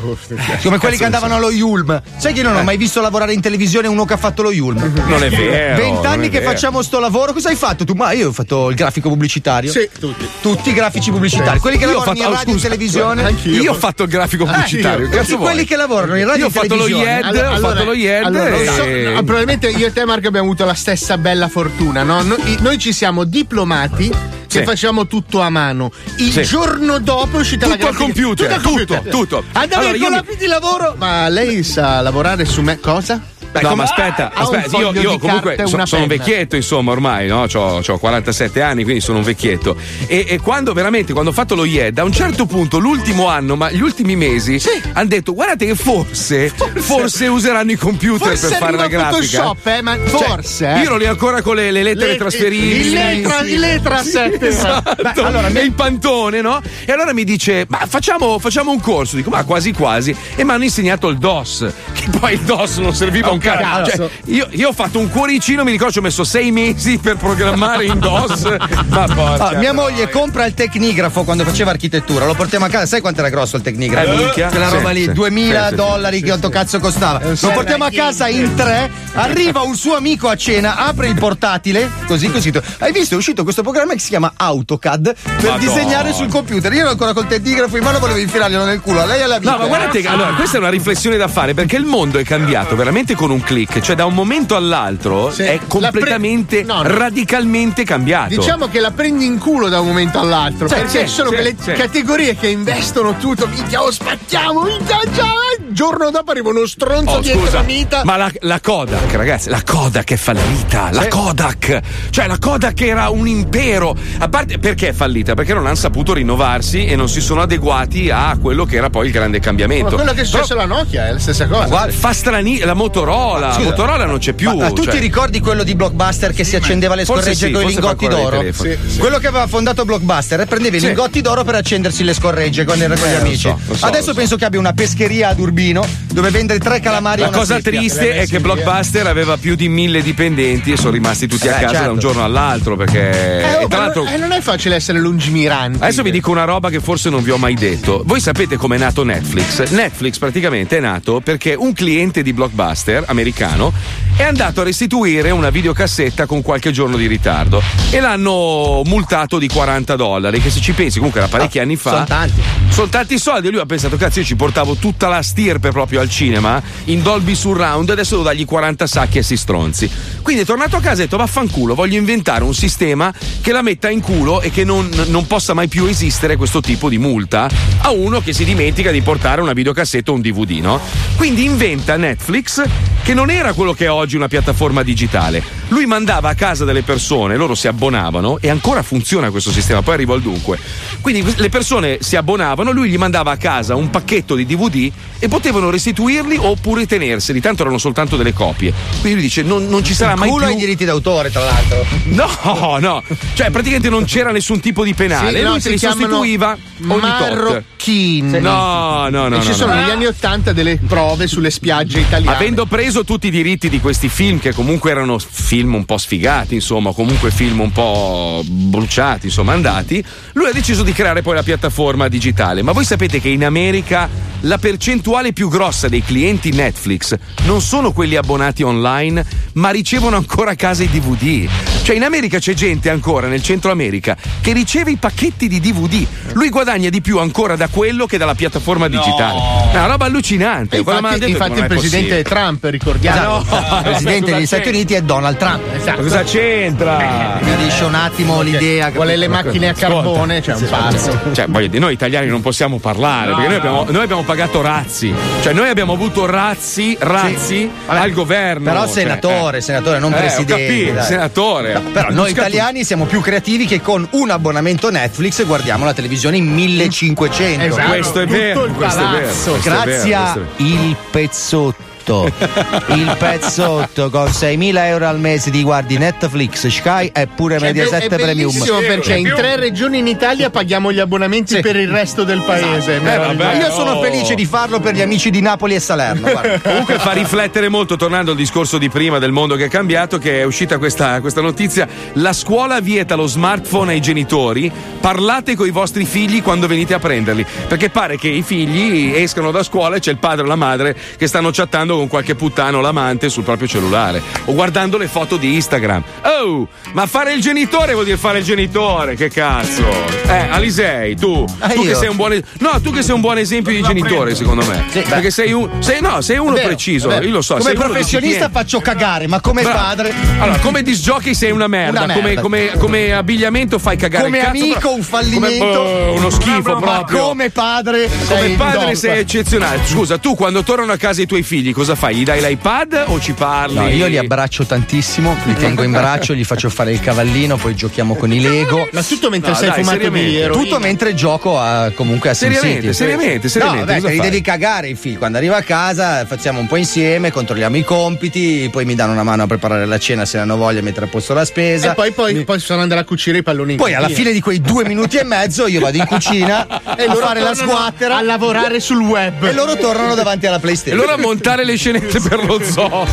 Come quelli che andavano allo Yulm. Sai che io non Eh. ho mai visto lavorare in televisione uno che ha fatto lo Yulm? Non è vero. Non Vent'anni che vero. facciamo sto lavoro, cosa hai fatto tu? Ma io ho fatto il grafico pubblicitario. Sì, tutti. Tutti i grafici pubblicitari. Quelli che Io lavorano fatto- in oh, radio e scusa, televisione. anch'io. Io ho fatto il grafico pubblicitario. io. cazzo Tutti quelli che lavorano in radio Io ho e fatto lo televisione. IED, ho fatto lo IED allora, e- so- no, probabilmente io e te Marco abbiamo avuto la stessa bella fortuna, no? Noi, noi ci siamo diplomati che Sì. facciamo tutto a mano. Il Sì. giorno dopo è uscita la Tutto al grafica- computer, tutto al tutto, computer. tutto. Andiamo Allora, ai io mi- di lavoro. Ma lei sa lavorare su me cosa? Beh, no, ma aspetta, un aspetta, io, io comunque so- sono un vecchietto, insomma, ormai, no? Ho 47 anni, quindi sono un vecchietto. E, e quando veramente, quando ho fatto lo IED, a un certo punto, l'ultimo anno, ma gli ultimi mesi, hanno detto: guardate che forse, forse, useranno i computer Forse per fare la grafica. Photoshop, eh, ma Cioè, forse. eh. Io ero lì ancora con le, le lettere Le- trasferibili. il letra- il letra Sì. Esatto. Beh, allora, il pantone, no? E allora mi dice: Ma facciamo, facciamo un corso. Dico, ma quasi quasi. E mi hanno insegnato il DOS. Che poi il DOS non serviva Oh, un cazzo. Cioè, io, io ho fatto un cuoricino, mi ricordo, ci ho messo sei mesi per programmare in DOS. ma porca. Ah, mia moglie compra il tecnigrafo quando faceva architettura, lo portiamo a casa, sai quanto era grosso il tecnigrafo? Eh, minchia. Quella Sì, roba lì, sì. 2000 Sì, sì, dollari, sì, che sì. cazzo costava. Lo portiamo a casa in tre, arriva un suo amico a cena, apre il portatile, così così. Hai visto? È uscito questo programma che si chiama AutoCAD per Madonna. disegnare sul computer. Io ero ancora col tecnigrafo in mano, volevo infilarglielo nel culo. A lei alla vita. No, ma guardate, che- allora, questa è una riflessione da fare perché il mondo è cambiato veramente con un click, cioè da un momento all'altro Sì. è La completamente, pre- no, no. radicalmente cambiato. Diciamo che la prendi in culo da un momento all'altro. Sì, perché ci sono sì, quelle sì. categorie che investono tutto. Minchia, oh, spacchiamo, minchia, già. Il giorno dopo arriva uno stronzo Oh, dietro scusa, la mita. ma la, la Kodak, ragazzi, la Kodak è fallita. La Kodak, cioè la Kodak era un impero. A parte perché è fallita? Perché non hanno saputo rinnovarsi e non si sono adeguati a quello che era poi il grande Ma cambiamento. quello che è successo alla Nokia è la stessa cosa. Guarda, fa strani la Motorola. Scusa, Motorola non c'è più. Ma, ma tu cioè- ti ricordi quello di Blockbuster che si accendeva le scorregge sì, con i lingotti d'oro? Sì, sì. Quello che aveva fondato Blockbuster prendeva i Sì. lingotti d'oro per accendersi le scorregge quando era con gli Eh, lo amici. so, lo so, Adesso lo so. penso che abbia una pescheria ad Urbino dove vendere tre calamari a La una cosa seppia. triste è che Blockbuster aveva più di mille dipendenti e sono rimasti tutti a Eh, casa certo. da un giorno all'altro perché. Eh, oh, e tra ma l'altro. Eh, non è facile essere lungimiranti. Adesso vi dico una roba che forse non vi ho mai detto. Voi sapete com'è nato Netflix? Netflix praticamente è nato perché un cliente di Blockbuster americano è andato a restituire una videocassetta con qualche giorno di ritardo e l'hanno multato di 40 dollari, che se ci pensi comunque era parecchi anni fa. sono tanti. Sono tanti soldi e lui ha pensato, cazzo, io ci portavo tutta la stirpe proprio al cinema in Dolby Surround, adesso devo dargli 40 sacchi a sti stronzi. Quindi è tornato a casa e ha detto, vaffanculo, voglio inventare un sistema che la metta in culo e che non, non possa mai più esistere questo tipo di multa a uno che si dimentica di portare una videocassetta o un DVD, no? Quindi inventa Netflix che non era quello che è oggi una piattaforma digitale. Lui mandava a casa delle persone, loro si abbonavano e ancora funziona questo sistema, poi arrivo al dunque. Quindi le persone si abbonavano, lui gli mandava a casa un pacchetto di DVD e potevano restituirli oppure tenerseli, tanto erano soltanto delle copie. Quindi lui dice non, non ci sarà mai culo più... ai diritti d'autore, tra l'altro. No, no, cioè praticamente non c'era nessun tipo di penale. Sì, e no, lui si te li sostituiva ogni tot. marrocchini. No, no, no. e ci no, sono no. negli anni Ottanta delle prove sulle spiagge italiane. Avendo preso tutti i diritti di questi film, che comunque erano film un po' sfigati, insomma, comunque film un po' bruciati, insomma, andati, lui ha deciso di creare poi la piattaforma digitale. Ma voi sapete che in America la percentuale più grossa dei clienti Netflix non sono quelli abbonati online, ma ricevono ancora a casa i DVD. Cioè, in America c'è gente ancora, nel centro America, che riceve i pacchetti di DVD. Lui guadagna di più ancora da quello che dalla piattaforma digitale. È una roba allucinante. E infatti, detto, infatti il presidente possibile. Trump, ricordiamo. Esatto. Il presidente degli Stati Uniti è Donald Trump. Esatto. Cosa c'entra? Capisce un attimo l'idea. Vuole le macchine a carbone, cioè un pazzo. Cioè, voglio dire, noi italiani non possiamo parlare No, perché noi no. abbiamo, noi abbiamo pagato razzi. Cioè, noi abbiamo avuto razzi, razzi al governo. Però cioè, senatore, eh. senatore, non Eh, ho presidente. capito, dai. senatore. No, però noi italiani siamo più creativi che con un abbonamento Netflix guardiamo la televisione in 1500. Esatto, Questo è tutto vero, il questo è vero, questo è Grazie vero, questo è il pezzotto. Il pezzotto con 6.000 euro al mese di guardi Netflix, Sky e pure Cioè, Mediaset è Premium. perché in tre regioni in Italia paghiamo gli abbonamenti per il resto del paese. Eh, Meraviglioso. Io sono oh. felice di farlo per gli amici di Napoli e Salerno. Comunque fa riflettere molto, tornando al discorso di prima del mondo che è cambiato, che è uscita questa, questa notizia. La scuola vieta lo smartphone ai genitori, parlate con i vostri figli quando venite a prenderli. Perché pare che i figli escano da scuola e c'è il padre o la madre che stanno chattando con qualche puttano l'amante sul proprio cellulare. O guardando le foto di Instagram. Oh, ma fare il genitore vuol dire fare il genitore, che cazzo. Eh, Alisei, tu, Ah, tu che sei un buon No, tu che sei un buon esempio di genitore, secondo me. Perché sei un. Sei, no, sei uno vero, preciso, io lo so. Come professionista faccio cagare, ma come Bravo. padre. Allora, come disjockey sei una merda. Una Come, merda. come- come abbigliamento fai cagare Come cazzo, amico però- un fallimento. come- oh, uno schifo Ma proprio. come padre. Come sei padre sei eccezionale. Scusa, tu quando tornano a casa i tuoi figli, cosa fai? Gli dai l'iPad o ci parli? No, io li abbraccio tantissimo, li tengo in braccio, gli faccio fare il cavallino, poi giochiamo con i Lego. Ma tutto mentre No, sei dai, fumato di seriamente. eroina. Tutto mentre gioco a, comunque a Seriamente, City. seriamente, seriamente, No, beh, cosa li devi cagare i figli. Quando arriva a casa facciamo un po' insieme, controlliamo i compiti, poi mi danno una mano a preparare la cena se hanno voglia, mettere a posto la spesa. E poi, poi, poi sono andare a cucire i palloni Poi alla fine di quei due minuti e mezzo io vado in cucina E a loro fare la tornano sguattera a lavorare sul web. e loro tornano davanti alla E PlayStation. loro a montare le scenette per lo zoo.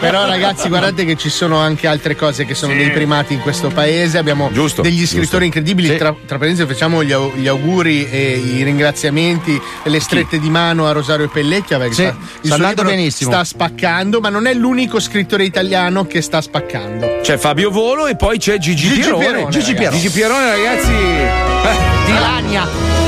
Però ragazzi guardate che ci sono anche altre cose che sono dei primati in questo paese, abbiamo Giusto, degli giusto. scrittori incredibili, tra, tra parentesi facciamo gli, gli auguri e i ringraziamenti e le strette di mano a Rosario Pellecchia perché Sì, sta, sta andando benissimo. sta spaccando, ma non è l'unico scrittore italiano che sta spaccando. C'è Fabio Volo e poi c'è Gigi, Gigi Pierone. Pierone, Gigi. Pierone. Gigi Pierone, ragazzi. Eh, Dilania.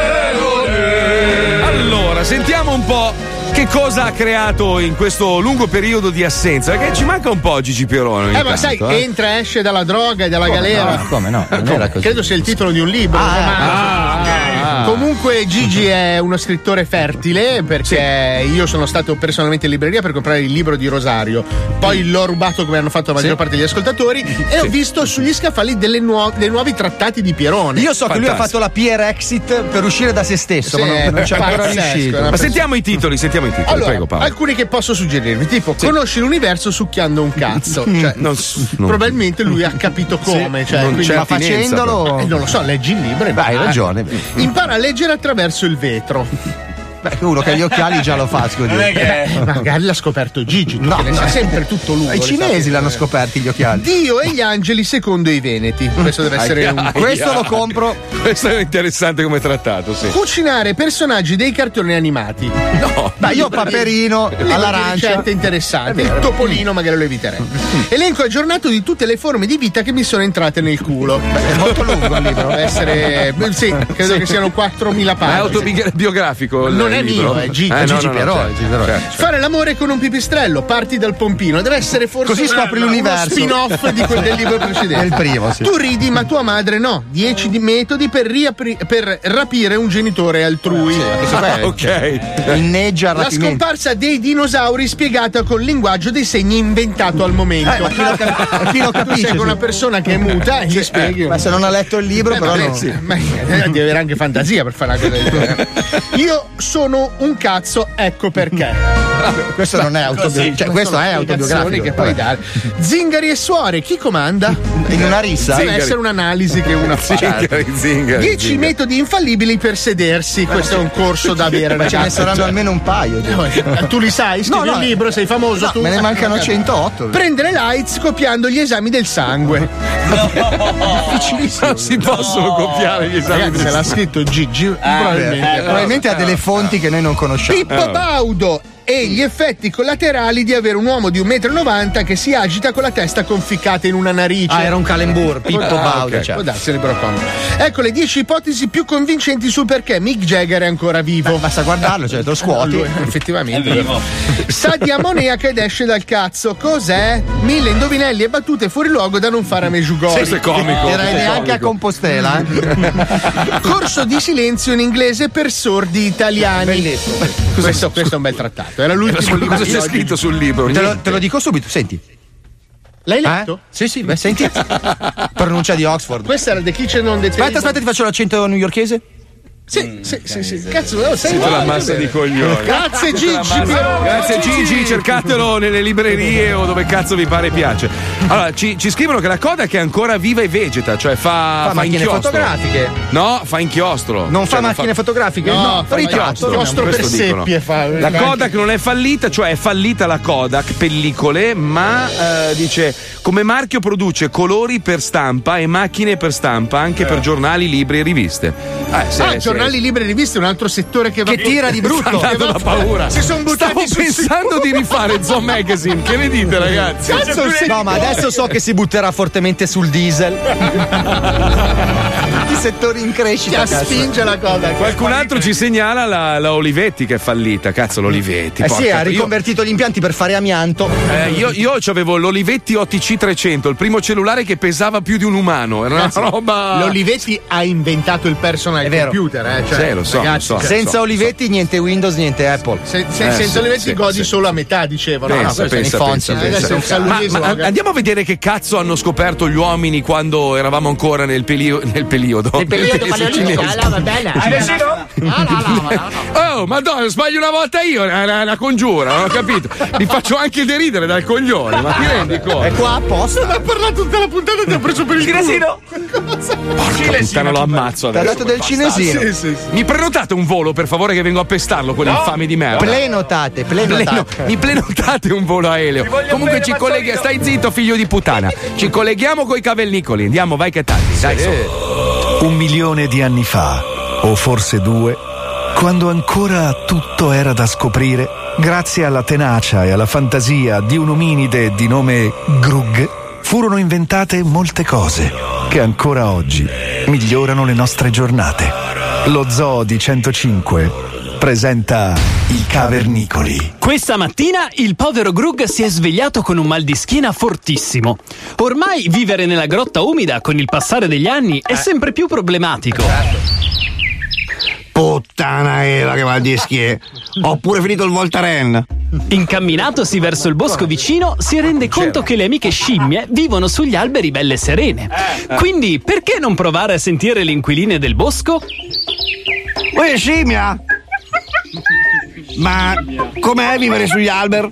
Allora, sentiamo un po' che cosa ha creato in questo lungo periodo di assenza. Perché ci manca un po' Gigi Pierone. Eh, ma sai, tanto, eh. entra e esce dalla droga e dalla Come galera. no, come no, così. Credo sia il titolo di un libro. romanzo. Ah, ah, Comunque Gigi è uno scrittore fertile perché io sono stato personalmente in libreria per comprare il libro di Rosario, poi l'ho rubato come hanno fatto la maggior parte degli ascoltatori e ho visto sugli scaffali delle nuo- dei nuovi trattati di Pierone. Io so che lui ha fatto la PR Exit per uscire da se stesso, ma non, non c'è ancora pazzesco, riuscito. Ma sentiamo i titoli, sentiamo i titoli. Allora, Prego, Paolo. alcuni che posso suggerirvi, tipo conosci l'universo succhiando un cazzo. Cioè, Non- non- probabilmente lui ha capito come. cioè, non quindi- ma facendolo. Eh, non lo so, leggi il libro e Beh, hai vai. ragione. Impara leggere attraverso il vetro. Beh, uno che ha gli occhiali già lo fa, scusi. Magari l'ha scoperto Gigi, tu No, che ne no. sa sempre tutto lui. I cinesi l'hanno scoperti gli occhiali. Dio e gli angeli secondo i veneti. Questo deve essere un. Questo lo compro. Questo è interessante come trattato, sì. Cucinare personaggi dei cartoni animati. No. Beh, io paperino all'arancia. Ricette interessanti. Topolino magari lo eviterei. Elenco aggiornato di tutte le forme di vita che mi sono entrate nel culo. È molto lungo il libro. Deve essere. Sì, credo Sì. che siano 4.000 Ma è pagine. autobiografico il Non è mio, è Gigi. Eh, no, Gigi no, no, Pierò, certo, Gigi Pierò. certo. Fare l'amore con un pipistrello, parti dal pompino, deve essere forse Così scopri uno l'universo. spin-off di quel del libro precedente. Del primo, sì. Tu ridi, ma tua madre no. 10 di metodi per, riapri- per rapire un genitore altrui. Ah, ok. Inneggia al La scomparsa dei dinosauri spiegata col linguaggio dei segni inventato al momento. Eh, ma chi lo cap- chi lo Tu capisce, sei sì. una persona che è muta e gli spieghi. Ma se non ha letto il libro, Eh, però ma, no. sì, ma eh, devi avere anche fantasia per fare una cosa del genere. Io sono un cazzo, ecco perché. Questo non è autobiografico. Cioè, questo è autobiografico. che puoi dare. Zingari e suore, chi comanda? In una rissa? Deve essere un'analisi che uno fa. Zingari, zingari, 10 zingari. metodi infallibili per sedersi. Questo è un corso da avere. Ma ce ne saranno Cioè, almeno un paio. eh, Tu li sai, scrivi No, no, un libro, sei famoso no, tu. me ne mancano 108. Prendere lights copiando gli esami del sangue. Difficilissimo. Non si possono copiare gli esami Ragazzi, del se l'ha sangue. scritto Gigi, probabilmente. Eh, probabilmente ha delle fonti che noi non conosciamo. Pippo Baudo e gli effetti collaterali di avere un uomo di 1,90 m che si agita con la testa conficcata in una narice. Ah, era un calembour, Pippo Ah, Baudo. ok. cioè. Può comodo. Ecco le 10 ipotesi più convincenti sul perché Mick Jagger è ancora vivo. Basta guardarlo, cioè te lo scuoti. Lui, effettivamente. Sa di ammoniaca ed esce dal cazzo. Cos'è? Mille indovinelli e battute fuori luogo da non fare a Meggiugori. Questo è comico. Direi neanche a Compostela. eh. Corso di silenzio in inglese per sordi italiani. Bellissimo. Questo, questo è un bel trattato. Era l'ultimo libro Cosa c'è oggi. scritto sul libro? Te lo, te lo dico subito, senti. L'hai Eh? letto? Sì, sì, beh, senti. Pronuncia di Oxford. Questa era The Kitchen on the Table. Aspetta, aspetta, ti faccio l'accento newyorchese. Sì, sì, sì, sì. Cazzo, oh, sei Siete la massa di coglioni. Grazie Gigi. Grazie Gigi, cercatelo nelle librerie o dove cazzo vi pare e piace. Allora, ci, ci scrivono che la Kodak è ancora viva e vegeta, cioè fa, Fa macchine inchiostro. fotografiche. No, fa inchiostro. Non Cioè, fa macchine fotografiche? No, fa ritratto. inchiostro per seppie. Fa, La Kodak non è fallita, cioè è fallita la Kodak pellicole, ma eh, dice come marchio produce colori per stampa e macchine per stampa anche per giornali, libri e riviste. Eh, se- Ah, se- giornali libri e riviste è un altro settore che va Che tira di brutto. Sta dando la paura. Si sono buttati Stavo pensando di rifare Zoo Magazine. Che ne dite, ragazzi? Cazzo, se- No, ma adesso so che si butterà fortemente sul diesel. Tutti i settori in Ti crescita. cazzo. spinge la cosa. Qualcun altro ci segnala la, la Olivetti che è fallita. Cazzo, l'Olivetti. Eh sì, ha riconvertito gli impianti per fare amianto. Io, eh, io, io avevo l'Olivetti OTC 300, il primo cellulare che pesava più di un umano. Era una Ragazzi, roba. L'Olivetti ha inventato il personal computer, eh? Cioè, Sì, lo so, ragazzi, lo so. cioè, Senza Olivetti, niente Windows, niente Apple. se- se- Eh, senza sì, Olivetti sì, godi sì. solo a metà, dicevano. Pensa, no, pensa, pensa, pensa. Ma, ma andiamo a vedere che cazzo hanno scoperto gli uomini quando eravamo ancora nel, pelio- nel periodo. Nel periodo paleolitico. Oh, madonna, sbaglio una volta io, è una, una congiura, non ho capito. Mi faccio anche deridere dal coglione, ma ti rendi conto? È qua apposta. Ha parlato tutta la puntata e ti ha preso per il culo. Porca puttana, lo ammazzo Ti ha adesso. dato del cinesino. Sì, sì, sì. Mi prenotate un volo, per favore, che vengo a pestarlo, quell'infame di merda. Plenotate, Pleno- plenotate. mi prenotate un volo aereo. Comunque ci colleghiamo. Stai zitto, figlio di puttana. Ci colleghiamo coi cavernicoli. Andiamo, vai che tardi. Dai, su. Un milione di anni fa, o forse due, quando ancora tutto era da scoprire, grazie alla tenacia e alla fantasia di un ominide di nome Grug, furono inventate molte cose che ancora oggi migliorano le nostre giornate. Lo Zoo di 105 presenta i cavernicoli. Questa mattina il povero Grug si è svegliato con un mal di schiena fortissimo. Ormai vivere nella grotta umida con il passare degli anni è sempre più problematico. Puttana era che mal di schiè. Ho pure finito il Voltaren. Incamminatosi verso il bosco vicino, si rende conto che le amiche scimmie vivono sugli alberi belle serene. Quindi, perché non provare a sentire le inquiline del bosco? Uè, scimmia! Ma com'è vivere sugli alberi?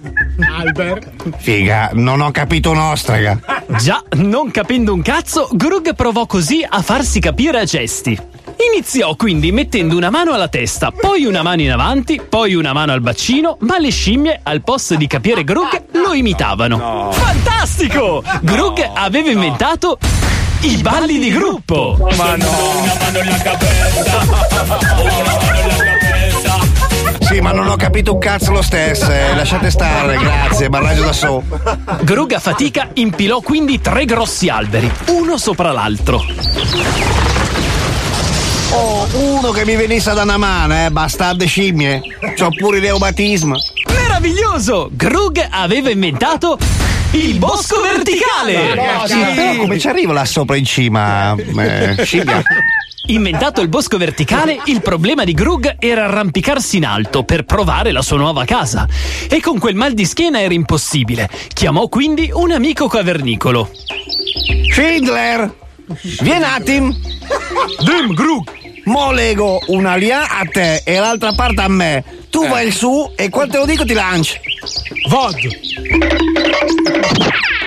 Albert. Figa, non ho capito un'ostraga. Già, non capendo un cazzo, Grug provò così a farsi capire a gesti. Iniziò quindi mettendo una mano alla testa, poi una mano in avanti, poi una mano al bacino, ma le scimmie, al posto di capire Grug, lo imitavano. Fantastico! Grug aveva inventato i balli di gruppo. Ma no. Sì, ma non ho capito un cazzo lo stesso. eh. Lasciate stare, grazie, barraggio da so. Grug a fatica impilò quindi tre grossi alberi, uno sopra l'altro. Oh, uno che mi venisse da una mano, eh, bastarde scimmie. C'ho pure il reumatismo. Meraviglioso! Grug aveva inventato il bosco verticale! Sì, però come ci arrivo là sopra in cima? Eh, scimmia. Inventato il bosco verticale, il problema di Grug era arrampicarsi in alto per provare la sua nuova casa. E con quel mal di schiena era impossibile. Chiamò quindi un amico cavernicolo. Schindler! Vieni un attimo! Dim, Grug! Mo lego una lia a te e l'altra parte a me. Tu vai su e quando te lo dico ti lanci. Vod.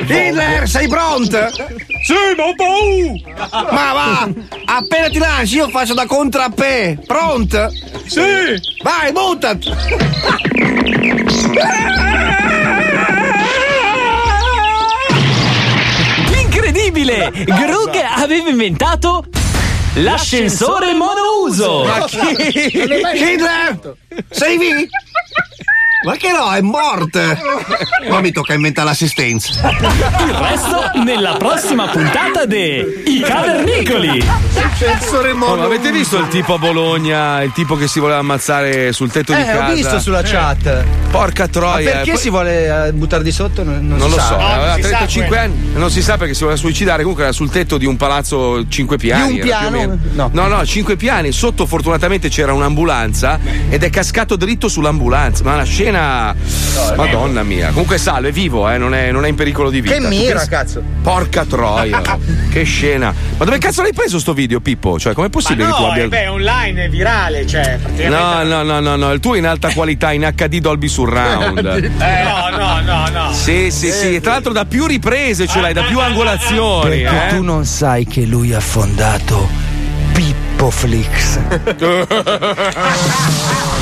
Hitler, sei pronto? Sì, ma ho paura. Ma va! Appena ti lanci io faccio da contrappè. Pronto? Sì. Vai, buttati! Incredibile! Grug aveva inventato l'ascensore monouso! Ma chi? Hitler! Sei vivo? Ma che no, è morto! Ma mi tocca inventare l'assistenza. Il resto nella prossima puntata de I Cavernicoli! Oh, ma avete visto il tipo a Bologna, il tipo che si voleva ammazzare sul tetto di Eh, casa? ho visto sulla chat. Porca Ma troia. perché Poi- si vuole eh, buttare di sotto? Non, non Non si lo sa. so, aveva si sa 35 quello. anni, non si sa perché si voleva suicidare, comunque era sul tetto di un palazzo 5 piani. Di un era più o piano? meno. No. no, 5 piani, sotto fortunatamente c'era un'ambulanza ed è cascato dritto sull'ambulanza, ma una scena... Madonna mia, comunque è salvo, è vivo, eh, non, è, non è in pericolo di vita. Che mira, pensi- cazzo. Porca troia, che scena. Ma dove cazzo l'hai preso sto video, Pippo? Cioè, com'è possibile che tu no, abbia... eh, beh, online è virale, cioè. No, no, no, no, no, il tuo è in alta qualità, in HD Dolby Surround. Eh, no, no, no, no. Sì, sì, sì, e tra l'altro da più riprese ce l'hai, da più angolazioni. Perché eh. tu non sai che lui ha fondato Pippo Flix.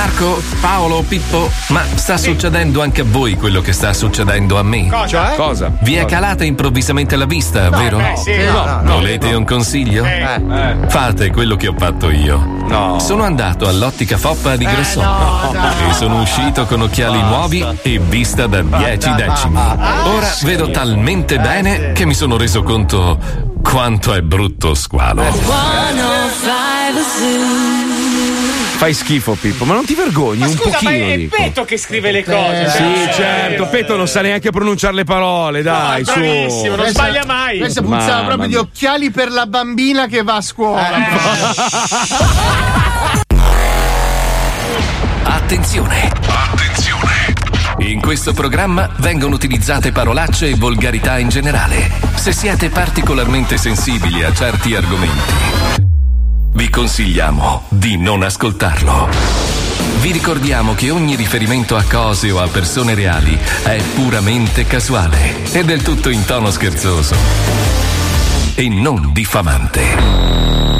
Marco, Paolo, Pippo, ma sta succedendo anche a voi quello che sta succedendo a me? Cosa? Cioè? Cosa? Vi è calata improvvisamente la vista, vero? beh, sì, no, no, no. Volete un consiglio? Eh. Fate quello che ho fatto io. No. Sono andato all'ottica Foppa di Grossono e sono uscito con occhiali nuovi e vista da 10 decimi. Ora vedo talmente bene che mi sono reso conto quanto è brutto squalo. 105 Zoo. Fai schifo, Pippo, ma non ti vergogni un Scusa, ma pochino? è dico. Petto che scrive le cose. Sì, cioè, certo, Petto non sa neanche pronunciare le parole, dai, su. bravissimo, non sbaglia mai. Questa puzzava Mamma proprio di mia. occhiali per la bambina che va a scuola. Attenzione! Attenzione! In questo programma vengono utilizzate parolacce e volgarità in generale. Se siete particolarmente sensibili a certi argomenti, vi consigliamo di non ascoltarlo. Vi ricordiamo che ogni riferimento a cose o a persone reali è puramente casuale e del tutto in tono scherzoso e non diffamante.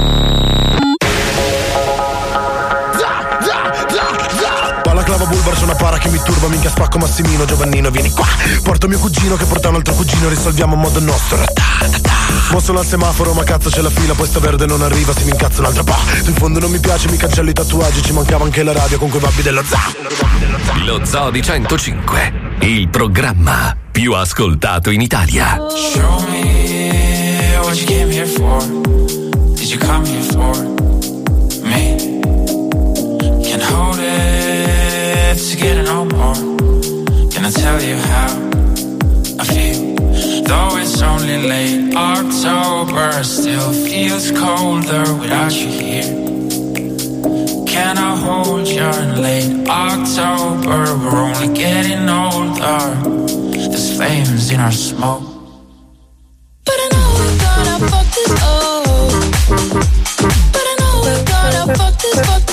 Bulbar su una para che mi turba Minchia spacco Massimino Giovannino vieni qua. Porto mio cugino che porta un altro cugino Risolviamo a modo nostro. Mo sono al semaforo ma cazzo c'è la fila Poi sta verde non arriva se mi incazzo un altro po' Tu in fondo non mi piace mi cancello i tatuaggi Ci mancava anche la radio con quei babbi dello za. Lo Zoo di 105, il programma più ascoltato in Italia. Show me what you came here for. Did you come here for it together no more. Can I tell you how I feel? Though it's only late October, still feels colder without you here. Can I hold you in late October? We're only getting older. There's flames in our smoke. But I know we gotta fuck this up. But I know we gotta fuck this,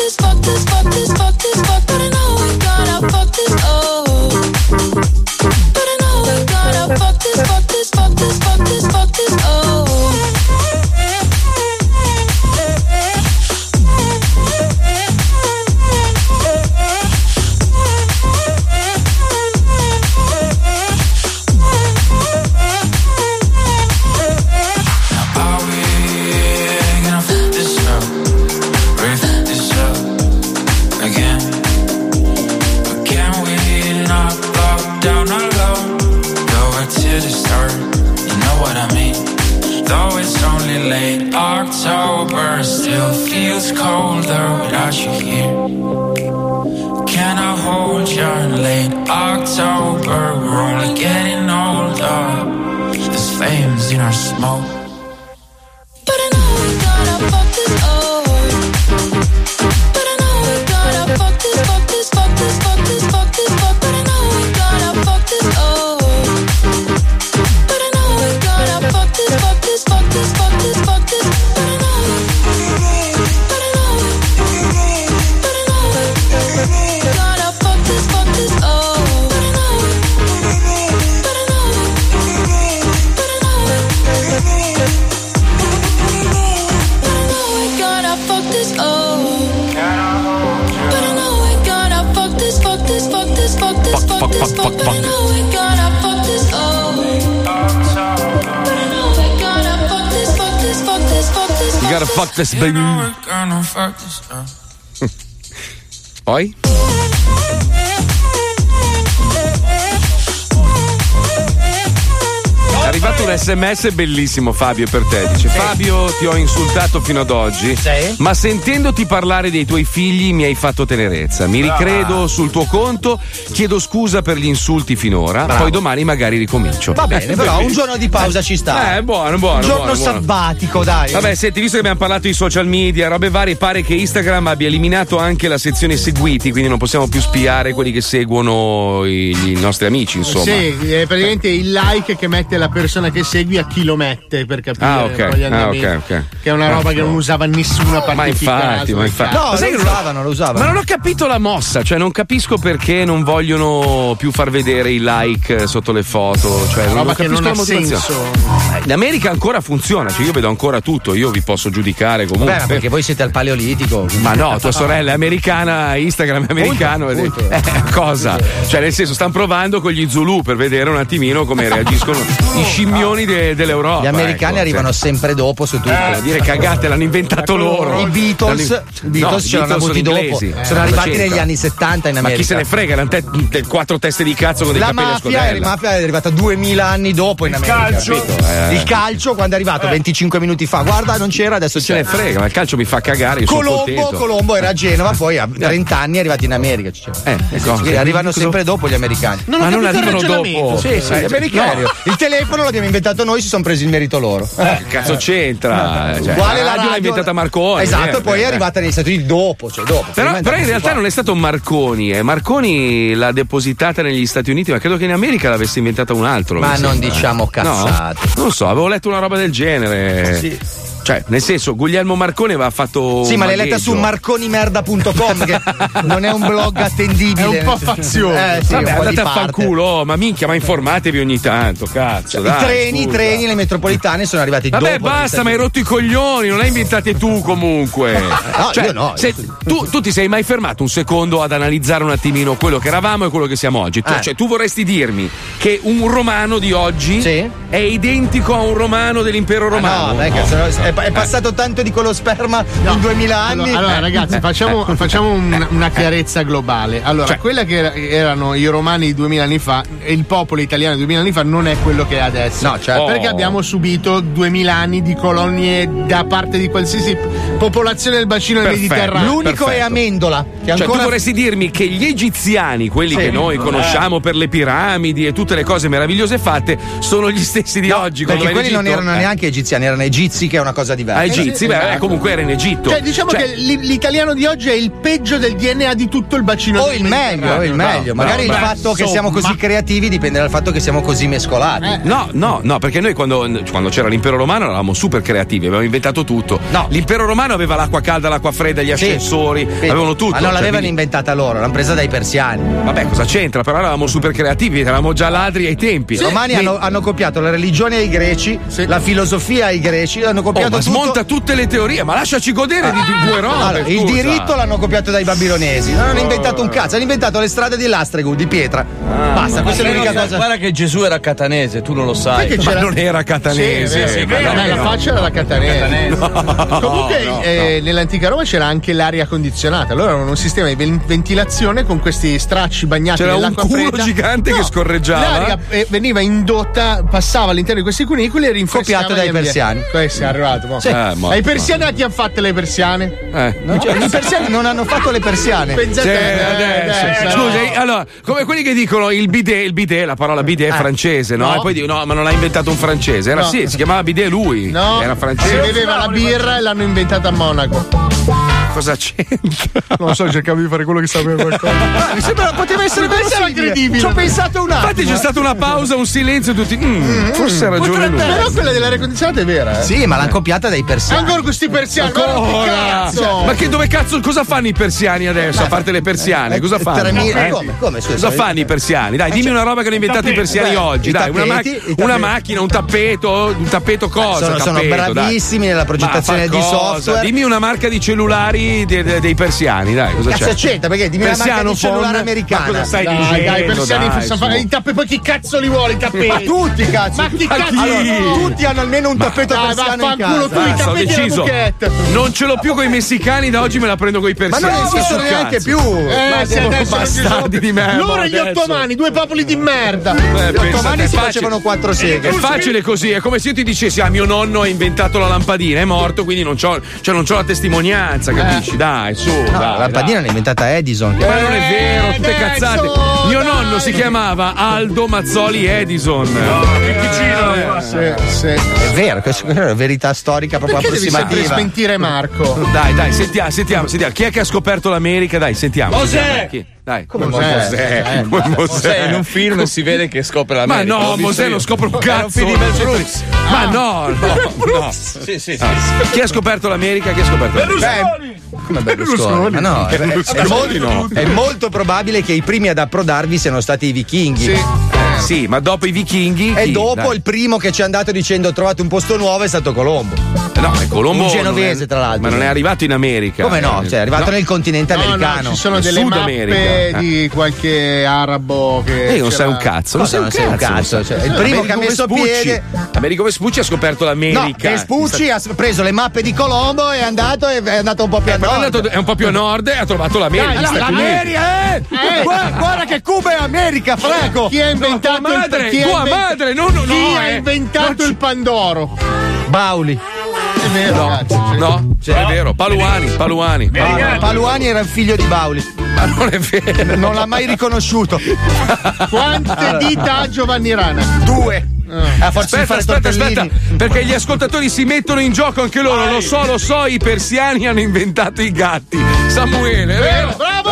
sms bellissimo Fabio per te. Dice Fabio ti ho insultato fino ad oggi, ma sentendoti parlare dei tuoi figli mi hai fatto tenerezza. Mi ricredo sul tuo conto, chiedo scusa per gli insulti finora, Bravo. poi domani magari ricomincio. Va bene, però un giorno di pausa ci sta. Eh, buono, buono. Un giorno buono, buono. sabbatico, dai. Vabbè, senti, visto che abbiamo parlato di social media, robe varie, pare che Instagram abbia eliminato anche la sezione seguiti, quindi non possiamo più spiare quelli che seguono i, i nostri amici, insomma. Sì, è praticamente il like che mette la persona che segui a chi lo mette per capire Ah, un po' ok. gli Ah, andamenti. ok, ok. Che è una roba Ah, che no. non usava nessuna partita. Ma infatti, ma infatti. No, Sai lo che non- usavano, lo usavano. Ma non ho capito la mossa, cioè non capisco perché non vogliono più far vedere i like sotto le foto. Cioè, non, non capisco non la motivazione. senso. Eh, In America ancora funziona, cioè io vedo ancora tutto, io vi posso giudicare comunque. Beh, perché voi siete al paleolitico. Ma no, tua sorella è americana, Instagram è americano. Punto, punto. Eh, cosa? Cioè, nel senso, stanno provando con gli Zulu per vedere un attimino come reagiscono i scimmioni de- dell'Europa. Gli americani ecco, arrivano cioè. sempre dopo su tutto. Eh, dire cagate, l'hanno inventato loro. I Beatles, Beatles No, ce l'hanno Beatles avuti sono dopo. inglesi. Sono Eh, arrivati negli anni 70 in Ma America. chi se ne frega, te- quattro teste di cazzo con dei La capelli a mafia, la mafia è arrivata 2000 anni dopo in America. calcio? capito? Eh. Il calcio quando è arrivato 25 minuti fa. Guarda, non c'era, adesso c'è. ne frega, ma il calcio mi fa cagare. Colombo. Colombo era a Genova, poi a 30 anni è arrivato in America. Cioè. Eh, che arrivano sempre dopo gli americani. Non Ma non arrivano dopo. Sì, sì, Eh, gli americani. no. Il telefono l'abbiamo inventato noi, si sono presi il merito loro. Che cazzo c'entra? Cioè, Uguale la radio l'ha inventata Marconi. Esatto, eh, poi eh, è arrivata negli Stati Uniti dopo, cioè dopo. Però, in realtà non è stato Marconi, eh. Marconi l'ha depositata negli Stati Uniti, ma credo che in America l'avesse inventata un altro. Ma non sembra. diciamo cazzate. No? Non so, avevo letto una roba del genere. Sì. Cioè, nel senso, Guglielmo Marconi aveva fatto. Sì, ma l'hai letta su marconimerda.com che non è un blog attendibile. È un po' fazioso. Eh, sì, Vabbè, un po' di andate a fanculo, oh, ma minchia, ma informatevi ogni tanto, cazzo. I dai, treni, i scusa. treni, le metropolitane sono arrivati Vabbè, dopo. basta, ma hai rotto i coglioni, non le hai inventate tu comunque. No, Cioè, io no, se- tu, tu ti sei mai fermato un secondo ad analizzare un attimino quello che eravamo e quello che siamo oggi? Tu- Eh. Cioè, tu vorresti dirmi che un romano di oggi è identico a un romano dell'impero romano? No, dai, cazzo, no, è, è passato tanto di quello sperma in 2000 anni. Allora, allora, ragazzi, facciamo, facciamo un- una chiarezza globale. Allora, Cioè- quella che era- erano i romani di 2000 anni fa e il popolo italiano di 2000 anni fa non è quello che è adesso. No, certo. Perché Oh. abbiamo subito 2000 anni di colonie da parte di qualsiasi popolazione del bacino del Perfetto. Mediterraneo. L'unico è perfetto. Amendola. Che Cioè, ancora tu vorresti dirmi che gli egiziani, quelli Sì. che noi Eh. conosciamo per le piramidi e tutte le cose meravigliose fatte, sono gli stessi di oggi. quando Perché quelli non erano Eh. neanche egiziani, erano egizi, che è una cosa cosa diversa. Ah, egizi, beh, eh, comunque era in Egitto. Cioè, diciamo Cioè, che l'i- l'italiano di oggi è il peggio del DNA di tutto il bacino O del il meglio, o il meglio. Magari il fatto che siamo così creativi dipende dal fatto che siamo così mescolati. No, no, no, perché noi quando, quando c'era l'impero romano eravamo super creativi, avevamo inventato tutto. L'impero romano aveva l'acqua calda, l'acqua fredda, gli ascensori, Sì. avevano tutto. Ma non cioè, l'avevano quindi- inventata loro, l'hanno presa dai persiani. Vabbè, cosa c'entra? Però eravamo super creativi, eravamo già ladri ai tempi. I romani hanno, hanno copiato la religione ai greci, la filosofia ai greci, hanno Oh, copiato ma tutto. smonta tutte le teorie, ma lasciaci godere di di due robe. Allora, il diritto l'hanno copiato dai babilonesi, non hanno inventato un cazzo, hanno inventato le strade di Lastregu, di pietra. Basta, questa è l'unica cosa. Guarda che Gesù era catanese, tu non lo sai. C'era- non era catanese. Sì, ma vero, no, eh, la no. faccia era da catanese. Comunque, no, eh, nell'antica Roma c'era anche l'aria condizionata. Allora avevano un sistema di ven- ventilazione con questi stracci bagnati C'era un nell'acqua culo fredda. gigante che scorreggiava. L'aria eh, veniva indotta, passava all'interno di questi cunicoli e rinfrescava Copiato dai persiani. Questo è arrivato. Mo. Sì. Eh, mo- Ai persiani a chi hanno fatte le persiane? Eh. Non c'è- I persiani non hanno fatto le persiane. Pensate Sì, eh, adesso. adesso, Scusa, no. allora, come quelli che dicono il bidet, il bidet, la parola bidet è Eh. francese, no? No. E poi dicono, no, ma non l'ha inventato un francese. Era No. sì, si chiamava bidet lui. No, Era si francese. beveva la birra e l'hanno inventata a Monaco. Cosa c'entra? Non so, cercavo di fare quello che sapeva qualcosa. Mi sembra poteva essere possibile. credibile. Ci ho pensato un attimo. Infatti c'è stata una pausa, un silenzio, tutti. "Mm, forse ha ragione lui. Però quella dell'aria condizionata è vera, eh. Sì, ma l'hanno copiata dai persiani. Ancora questi persiani, ma che Ancora? cazzo! Ma che dove cazzo cosa fanno i persiani adesso? A parte le persiane, cosa fanno? 3000 Eh? come? Come, scusa? Cosa fanno i persiani? Dai, dimmi una roba che hanno inventato i persiani Beh, oggi. i Dai, una, tappeti. una macchina, un tappeto, un tappeto cosa? Sono, sono tappeto, dai. bravissimi nella progettazione Ma di cosa? software. Dimmi una marca di cellulari de- de- dei persiani, dai, cosa Cazzo c'è? c'entra? Perché dimmi la marca Persiano di cellulare americana. Ma cosa stai Dai, dicendo? dai, i persiani dai, i tappeti, poi chi cazzo li vuole i tappeti? Ma tutti cazzo! Ma chi Ma cazzo? Allora, tutti hanno almeno un tappeto Dai, persiano in vaffanculo casa. tu, i tappeti deciso. Non ce l'ho più con i messicani, da oggi me la prendo con i Ma persiani. non esistono neanche più. Eh, Ma adesso sono bastardi di merda, Loro e gli ottomani, due popoli di merda. Eh, Gli ottomani si facevano quattro seghe. È facile così, è come se io ti dicessi: Ah, mio nonno ha inventato la lampadina, è morto, quindi non c'ho, cioè non c'ho la testimonianza, capisci? Dai, su. No, dai, la lampadina l'ha inventata Edison. Ma non è vero, tutte Eh, cazzate. Mio dai. nonno si chiamava Aldo Mazzoli Edison. che vicino. Sì, sì. È vero, questa è una verità storica proprio Perché devi approssimativa. smentire Marco? Dai, dai, sentiamo, sentiamo, sentiamo. Chi è che ha scoperto l'America? Dai, sentiamo. Mosè! sentiamo. Dai. Come Mosè? Mosè? Come Mosè? Mosè, in un film si vede che scopre Ma l'America. no, Mosè non scopre un cazzo. un film di Mel Brooks. Ma no, no, no. Sì, sì, sì. Chi ha scoperto l'America? Chi ha scoperto l'America? Come Berlusconi? Ma no, è, è Berlusconi molto, no. è molto probabile che i primi ad approdarvi siano stati i vichinghi. Sì. Sì, ma dopo i vichinghi. E chi? dopo Dai. il primo che ci è andato dicendo trovate un posto nuovo è stato Colombo. No, è Colombo. Un genovese, è- tra l'altro. Ma non è arrivato in America. Come no? Eh, Cioè, è arrivato no. nel continente No, americano. no, ci sono delle Sud mappe America. di qualche arabo che. Eh, non sai un cazzo, non Cosa sei un non sei un cazzo. Cioè, il primo che ha Amerigo messo Vespucci. piede- Amerigo Vespucci ha scoperto No, l'America. Vespucci ha preso le mappe di Colombo e è andato, è andato un po' più a Eh, però è, nord. andato- è un po' più a nord e ha trovato l'America. Dai, l'America, eh! Eh. Guarda, guarda che Cuba è America, Franco! Chi ha inventato tua madre, il chi ha tua madre, no, no, Chi no, ha eh. inventato il Pandoro? Bauli. Vero, No, ragazzi. no, è vero. Paluani, Paluani. Ah, Paluani era il figlio di Bauli. Ma non è vero. Non l'ha mai riconosciuto. Quante dita ha Giovanni Rana? Due. A forza di Aspetta, aspetta, aspetta, perché gli ascoltatori si mettono in gioco anche loro. Lo so, lo so, i persiani hanno inventato i gatti. Samuele, è vero? Bravo!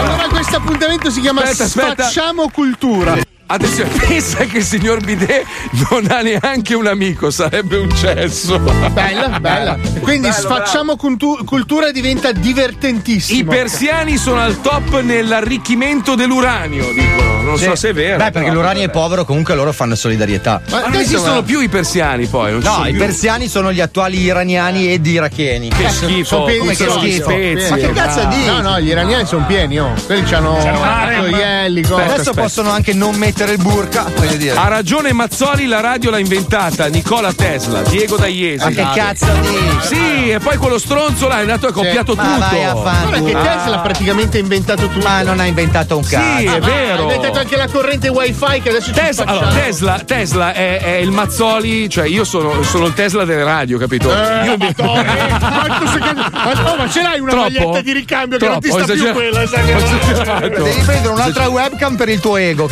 Allora questo appuntamento si chiama Aspetta, aspetta. Sfacciamo cultura. Attenzione, pensa che il signor Bidet non ha neanche un amico, sarebbe un cesso. Bella, bella. Quindi sfacciamo cultu- cultura diventa I divertentissimo. persiani sono al top nell'arricchimento dell'uranio, dicono. Non so se è vero. Beh, perché però, l'uranio è vabbè. povero, comunque loro fanno solidarietà. Ma non esistono più i persiani poi. Non ci No, sono i più. persiani sono gli attuali iraniani ed iracheni. Che schifo. Sono pieni Come di che schifo? sono pieni. Ma che cazzo No, dici? No, no, gli iraniani sono pieni, oh. Quelli hanno gli elicotteri. Adesso aspetta. possono anche non mettere il burka, voglio dire. Ha ragione Mazzoli, la radio l'ha inventata Nicola Tesla, Diego D'Aiesi. Ma che cazzo dici? Sì, e poi quello stronzo là è andato e ha copiato Ma tutto. vai a Guarda che. Tesla ha praticamente inventato tutto. Ma non ha inventato un cazzo. Sì, è Ah, vero. Ha inventato anche la corrente wifi che adesso ci Tesla, facciamo. allora, Tesla, Tesla è, è il Mazzoli, cioè io sono, sono il Tesla delle radio, capito? Eh, io Madonna, quanto ma, oh, ma ce l'hai una Troppo? maglietta di ricambio Troppo, che non ti sta più quella, sai che-. Devi prendere un'altra webcam per il tuo ego. Ho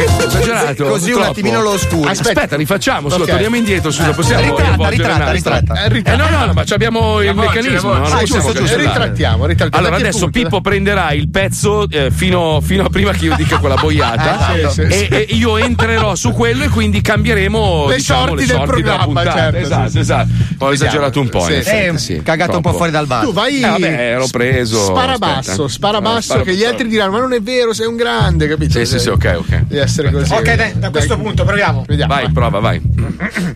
esagerato. così un attimino lo oscuri. Aspetta, rifacciamo, scusa, Ok. torniamo indietro, scusa, Eh, possiamo ritratta, ritratta, nastro? ritratta. Eh, Eh, no, no, no, ma ci abbiamo il meccanismo, no? Ah, giusto, giusto, ritrattiamo, ritrattiamo. Allora adesso punto? Pippo prenderà il pezzo eh, fino, fino a prima che io dica quella boiata Eh, sì, sì, e, e io entrerò su quello e quindi cambieremo Le diciamo, sorti le del sorti della programma, certo, esatto, sì, sì. esatto. Ho esagerato un po', Sì, effetti, Eh, sì, cagato un po' fuori dal bar. Tu vai. Eh, vabbè, ero preso. Spara aspetta. basso, spara Eh, basso, spara- che gli altri diranno: Ma non è vero, sei un grande, capito? Sì, sì, sì, ok, ok. Devi essere così. Ok, dai, da questo punto proviamo. Vediamo. Vai, prova, vai.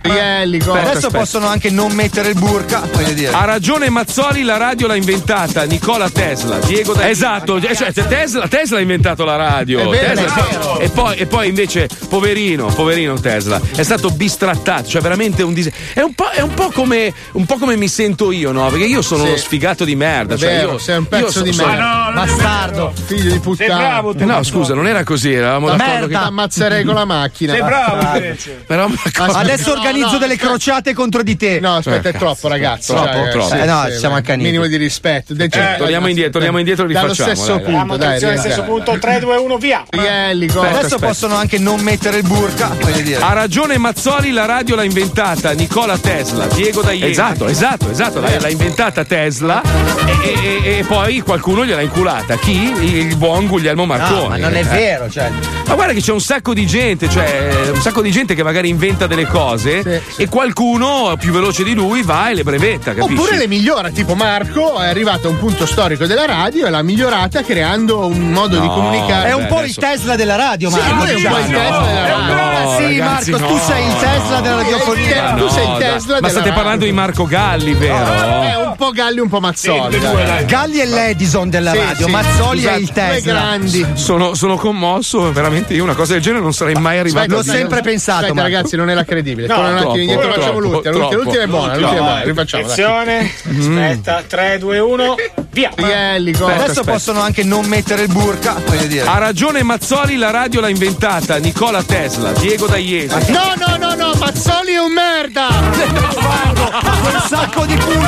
Rielli? Aspetta, Adesso aspetta. possono anche non mettere il burka. Ha ragione Mazzoli, la radio l'ha inventata Nikola Tesla. Diego da Esatto, eh, cioè, Tesla, Tesla ha inventato la radio. È vero, Tesla- è vero. E, poi, e poi invece, poverino, poverino Tesla, è stato bistrattato, cioè veramente un dis- è, un po', è un po' come un po' come mi sento io, no? Perché io sono Sì. uno sfigato di merda. Cioè vero, io, sei un pezzo so- di sono- merda. Bastardo. Figlio di puttana. Eh no, scusa, non era così, eravamo d'accordo Merda, che ammazzerei con la macchina. Sei bravo invece. d'accordo- Adesso organizzo no, delle crociate contro di te. No, aspetta, Eh, è troppo, cazzo. ragazzi. Troppo, Cioè, troppo. Eh, no, sì, siamo accaniti. Minimo di rispetto. Decente. torniamo indietro, torniamo indietro e Dallo rifacciamo, stesso dai, dai. punto, dai. Stesso punto, 3, 2, 1, via. Rielli? Adesso aspetta. possono anche non mettere il burka, voglio dire. Ha ragione Mazzoli, la radio l'ha inventata Nicola Tesla, Diego da Esatto, esatto, esatto, l'ha, l'ha inventata Tesla e, e- e- e poi qualcuno gliel'ha inculata. Chi? Il buon Guglielmo Marconi. No, ma non è Eh. vero, cioè. Ma guarda che c'è un sacco di gente, cioè un sacco di gente che magari inventa delle cose e qualcuno più veloce di lui va e le brevetta, capisci? Oppure le migliora, tipo Marco è arrivato a un punto storico della radio e l'ha migliorata creando un modo di No, comunicare. È un beh, po' adesso- il Tesla della radio, Sì, Marco. lui è un diciamo. po' il Tesla della radio. po'- sì, ragazzi, Marco, tu no. sei il Tesla della radiofonia. tu sei il No, Tesla. Ma state radio. parlando di Marco Galli, vero? È un po' Galli, un po' Mazzoli. Galli è l'Edison della Sì, radio, sì, Mazzoli scusate, è il due Tesla. Sono, sono commosso, veramente io una cosa del genere non sarei mai arrivato L'ho a dire. sempre pensato, Aspetta, Marco. ragazzi, non era credibile. No, Torna un attimo troppo, indietro, troppo, facciamo l'ultima. L'ultima, troppo. l'ultima è buona, l'ultima è buona. Attenzione, aspetta, 3, 2, 1, via. Rielli, cosa? Aspetta, Adesso aspetta. possono anche non mettere il burka. Ha ragione Mazzoli, la radio l'ha inventata Nicola Tesla, Diego da Iesi. No, no, no, no, Mazzoli è un merda! Un sacco di pulci.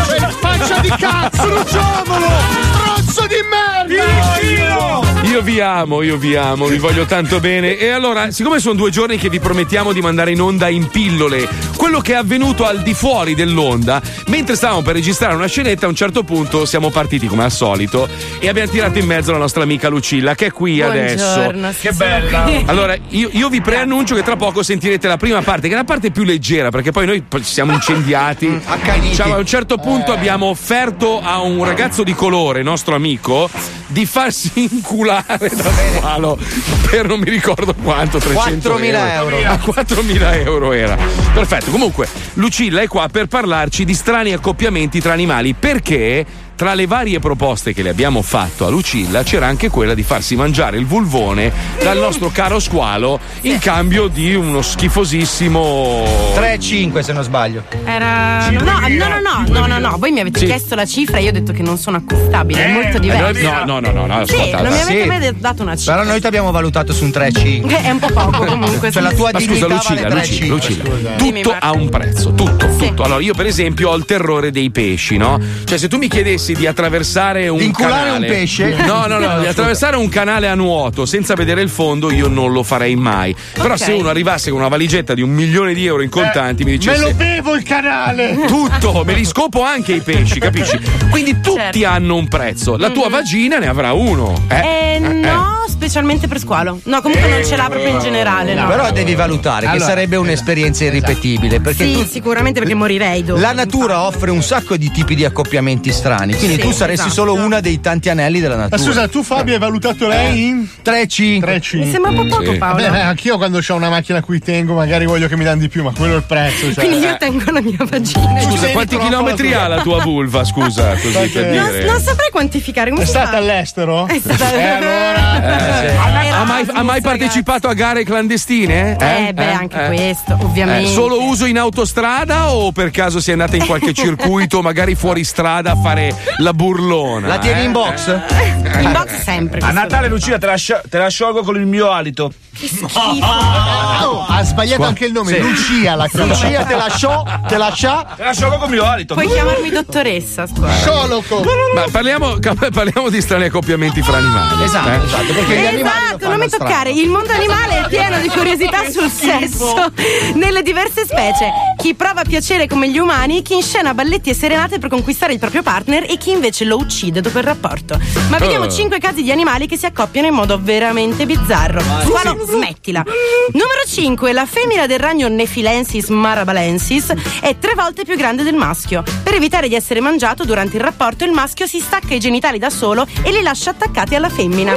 Faccia di cazzo! Bruciamolo! Stronzo di merda! Io vi amo, io vi amo, vi voglio tanto bene. E allora, siccome sono due giorni che vi promettiamo di mandare in onda in pillole quello che è avvenuto al di fuori dell'onda, mentre stavamo per registrare una scenetta, a un certo punto siamo partiti come al solito e abbiamo tirato in mezzo la nostra amica Lucilla, che è qui adesso. Buongiorno, sì, Che bella. qui. Allora, io, io vi preannuncio che tra poco sentirete la prima parte, che è la parte più leggera, perché poi noi ci siamo incendiati. Accaniti. Diciamo, a un certo punto abbiamo offerto a un ragazzo di colore, nostro amico, di farsi inculare da squalo per non mi ricordo quanto, 300 4.000 euro. A 4.000 euro era. Perfetto, comunque Lucilla è qua per parlarci di strani accoppiamenti tra animali, perché tra le varie proposte che le abbiamo fatto a Lucilla c'era anche quella di farsi mangiare il vulvone dal nostro caro squalo in cambio di uno schifosissimo 3-5 se non sbaglio. Era. No, no, no, no, no, no, no. Voi mi avete Sì. chiesto la cifra e io ho detto che non sono acquistabile, è molto diverso. No, no, no, no, no, Sì, ascolta, non mi avete Sì. mai dato una cifra. Però noi ti abbiamo valutato su un 3-5. È un po' poco comunque. Cioè la tua Ma scusa dignità Lucilla, vale Lucilla, 3-5. Lucilla, Dimmi, tutto Marco. ha un prezzo, tutto, tutto. Allora io per esempio ho il terrore dei pesci, no? Cioè se tu mi chiedessi di attraversare un Di inculare canale un pesce? No, no, no, di attraversare un canale a nuoto senza vedere il fondo io non lo farei mai. Però Ok. se uno arrivasse con una valigetta di un milione di euro in contanti mi Me dicesse lo bevo il canale! tutto, me li scopo anche i pesci, capisci? Quindi tutti Certo. hanno un prezzo. La tua vagina ne avrà uno. Eh, no, specialmente per squalo. No, comunque non ce l'ha proprio in generale. No. Però devi valutare che Allora, sarebbe un'esperienza irripetibile. Perché Sì, tu- sicuramente perché morirei dopo. la natura offre un sacco di tipi di accoppiamenti strani. Quindi Sì, tu saresti esatto. solo una dei tanti anelli della Ma natura. scusa, tu Fabio hai valutato lei in 3-5. 3,5? Mi sembra un po' poco, Sì. Paolo. Vabbè, anch'io quando ho una macchina a cui tengo, magari voglio che mi danno di più, ma quello è il prezzo. Cioè. Quindi io tengo la mia vagina. Scusa, quanti chilometri ha la tua vulva? Scusa, così per Perché- Non, dire. non saprei quantificare. Come È si stata fa? all'estero? È stata- Eh, allora. Eh, Ha mai, ha mai partecipato a gare clandestine? Eh, beh, anche questo, ovviamente. Eh, solo uso in autostrada o per caso sei andata in qualche circuito, magari fuori strada a fare la burlona? La tieni eh? in box? In box sempre. A Natale, Lucia, te la, scio- te la sciolgo con il mio alito. Oh, ha sbagliato anche il nome, Sì. Lucia la. Lucia te lasciò, te lascia. Te la sciolgo con il mio alito. Puoi chiamarmi dottoressa. Scioloco. Ma parliamo, parliamo di strani accoppiamenti fra animali. Esatto, eh? esatto, perché Esatto, non mi toccare. Il mondo animale è pieno di curiosità sul sesso nelle diverse specie. Chi prova piacere come gli umani, chi inscena balletti e serenate per conquistare il proprio partner e chi invece lo uccide dopo il rapporto. Ma vediamo Eh. 5 casi di animali che si accoppiano in modo veramente bizzarro. Squalo, smettila. Numero 5. La femmina del ragno Nephilensis marabalensis è tre volte più grande del maschio. Per evitare di essere mangiato durante il rapporto, il maschio si stacca i genitali da solo e li lascia attaccati alla femmina.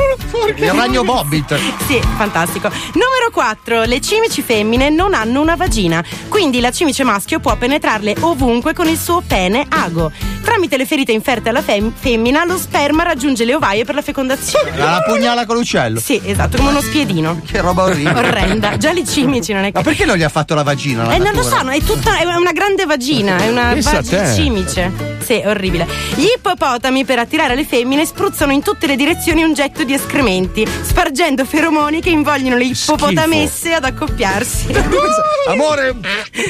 Il ragno Bobbit. Sì, fantastico. Numero 4. Le cimici femmine non hanno una vagina, quindi la cimice maschio può penetrarle ovunque con il suo pene ago. Tramite le ferite inferte alla fem- femmina, lo sperma raggiunge le ovaie per la fecondazione. La pugnala con l'uccello. Sì, esatto, come uno spiedino. Che roba orribile. Orrenda. Già le cimici non è che. Ma perché non gli ha fatto la vagina? la Eh, non lo natura? so, no, è tutta è una grande vagina, è una vagina cimice. Sì, orribile. Gli ippopotami per attirare le femmine spruzzano in tutte le direzioni un getto di escrementi, spargendo feromoni che invogliono le ippopotamesse ad accoppiarsi. Amore,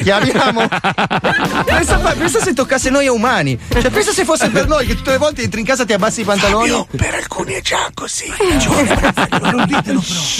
chiamiamo. pensa, pensa se toccasse noi umani. Cioè, pensa se fosse per noi che tutte le volte entri in casa ti abbassi i pantaloni. per alcuni è già così.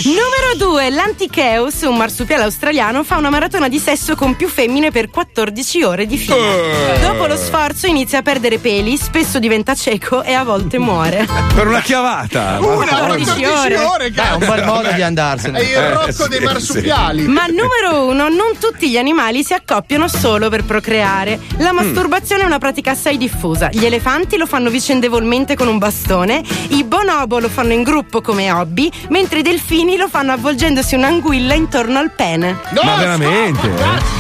Numero 2. L'Anticheus, un marsupiale australiano, fa una maratona di sesso con più femmine per 14 ore di fila. Eh. Dopo lo sforzo inizia a perdere peli, spesso diventa cieco e a volte muore. Per una chiavata. Una, Ma- 14 ore. Beh, è un bel modo di andarsene. È il Eh, rocco sì, dei sì. marsupiali. Ma numero uno, non tutti gli animali si accoppiano solo per procreare. La masturbazione è una pratica assai diffusa. Gli elefanti lo fanno vicendevolmente con un bastone, i bonobo lo fanno in gruppo come hobby, mentre i delfini lo fanno avvolgendosi un'anguilla intorno al pene. Ma veramente?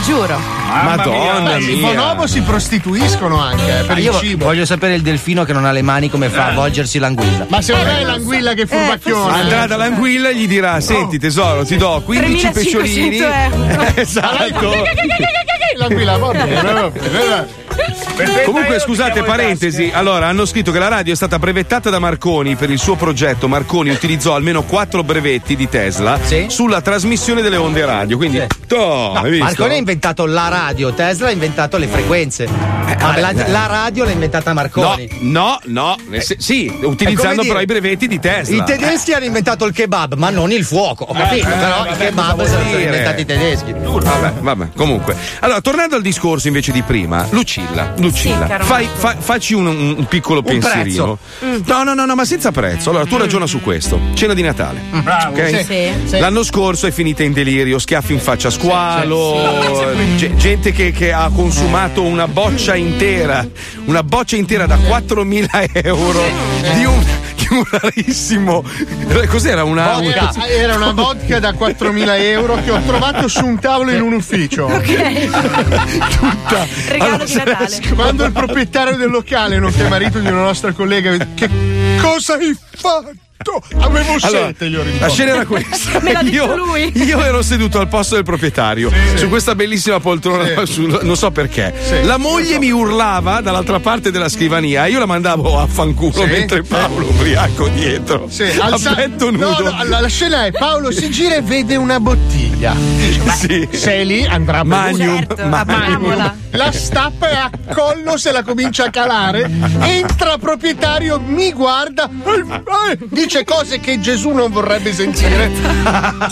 Giuro. Madonna Beh, I mia. bonobo si prostituiscono anche eh, per Ah, il io cibo. voglio sapere il delfino che non ha le mani come fa a avvolgersi l'anguilla. Ma secondo me è l'anguilla che furbacchiona. Andrà dall'anguilla e gli dirà: Senti, tesoro, ti do 15 pesciolini. 3500 euro. esatto. L'anguilla, va bene, va bene. Comunque, scusate, parentesi. Allora, hanno scritto che la radio è stata brevettata da Marconi per il suo progetto. Marconi utilizzò almeno quattro brevetti di Tesla sulla trasmissione delle onde radio. Quindi, toh, No, hai visto? Marconi ha inventato la radio, Tesla ha inventato le frequenze. Ma la, eh. la radio l'ha inventata Marconi. No, no, nel se- sì, utilizzando dire- però i brevetti di Tesla. I tedeschi hanno inventato il kebab, ma non il fuoco. Ho capito, Eh, però vabbè, il kebab sono dire? inventati i tedeschi. Vabbè, vabbè, comunque. Allora, tornando al discorso invece di prima, Lucilla, Lucilla, Sì, fai, fa- facci un, un piccolo pensierino. prezzo. No, no, no, no, ma senza prezzo. Allora, tu ragiona su questo. Cena di Natale. Bravo, ok? sì, sì, sì. L'anno scorso è finita in delirio, schiaffi in faccia a squalo, ge- gente che, che ha consumato una boccia intera, una boccia intera da 4.000 euro di un, di un rarissimo. Cos'era una. Vodka. una- Era una vodka da 4.000 euro che ho trovato su un tavolo in un ufficio. Tutta. Regalo di Natale. Quando il proprietario del locale, nonché marito di una nostra collega, che cosa hai fatto? Avevo Allora, sete, gli la scena era questa. Me l'ha detto io, lui. io ero seduto al posto del proprietario su questa bellissima poltrona, sul- non so perché. la moglie mi urlava dall'altra parte della scrivania io la mandavo a fanculo Sì. mentre Paolo ubriaco dietro. Sì, a alza- petto No, nudo. no, la, la scena è Paolo si gira e vede una bottiglia. Dice, "Beh, Sì. Sei lì, andrà bene. Magnum, Certo, Magnum. La stappa e a collo se la comincia a calare. Entra proprietario, mi guarda, eh, eh, dice cose che Gesù non vorrebbe sentire. 4.000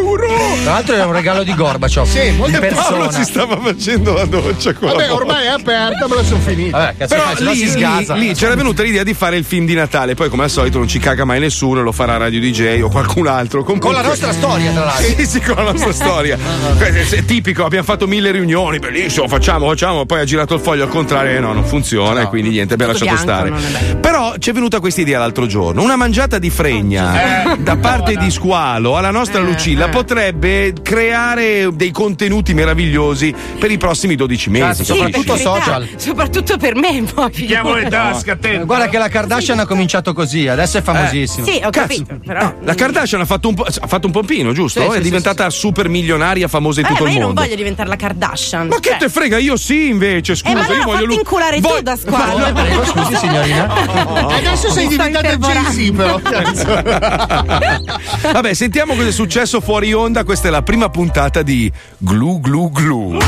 euro! Tra l'altro era un regalo di Gorbaciov. Sì, in Paolo si stava facendo la doccia con la Vabbè, ormai è aperta, me la sono finita. Vabbè, cazzo, Però no lì, si lì- sgasa. lì c'era venuta l'idea di fare il film di Natale, poi come al solito non ci caga mai nessuno, lo farà Radio DJ o qualcun altro. Comunque- Con la nostra storia, tra l'altro. Sì, sì, con la nostra storia. È tipico, abbiamo fatto mille riunioni, bellissimo, facciamo, facciamo, poi ha girato il foglio al contrario e no, non funziona e quindi niente, abbiamo lasciato bianco, stare. è. Però ci è venuta questa idea l'altro giorno, una mangiata di fregna da parte di Squalo alla nostra Lucilla potrebbe creare dei contenuti meravigliosi per i prossimi 12 mesi. Sì, per carità, Soprattutto per me, poi. Chiamo le tasche, attento. Guarda che la Kardashian ha cominciato così, adesso è famosissima. Sì, ho capito, però. La Kardashian ha fatto un, po- ha fatto un pompino, giusto? Sì, è sì, diventata super milionaria, famosa in Eh, tutto ma il io non mondo. voglio diventare la Kardashian. Ma che Cioè, te frega? Io sì, invece. Scusa, Eh, ma allora io voglio. lu- inculare tu Voglio- da squalo. Ma no, Prego, scusi, signorina. Adesso sei Mi diventata Jay-Z, però. Vabbè, sentiamo cosa è successo fuori onda. Questa è la prima puntata di Glu Glu Glu.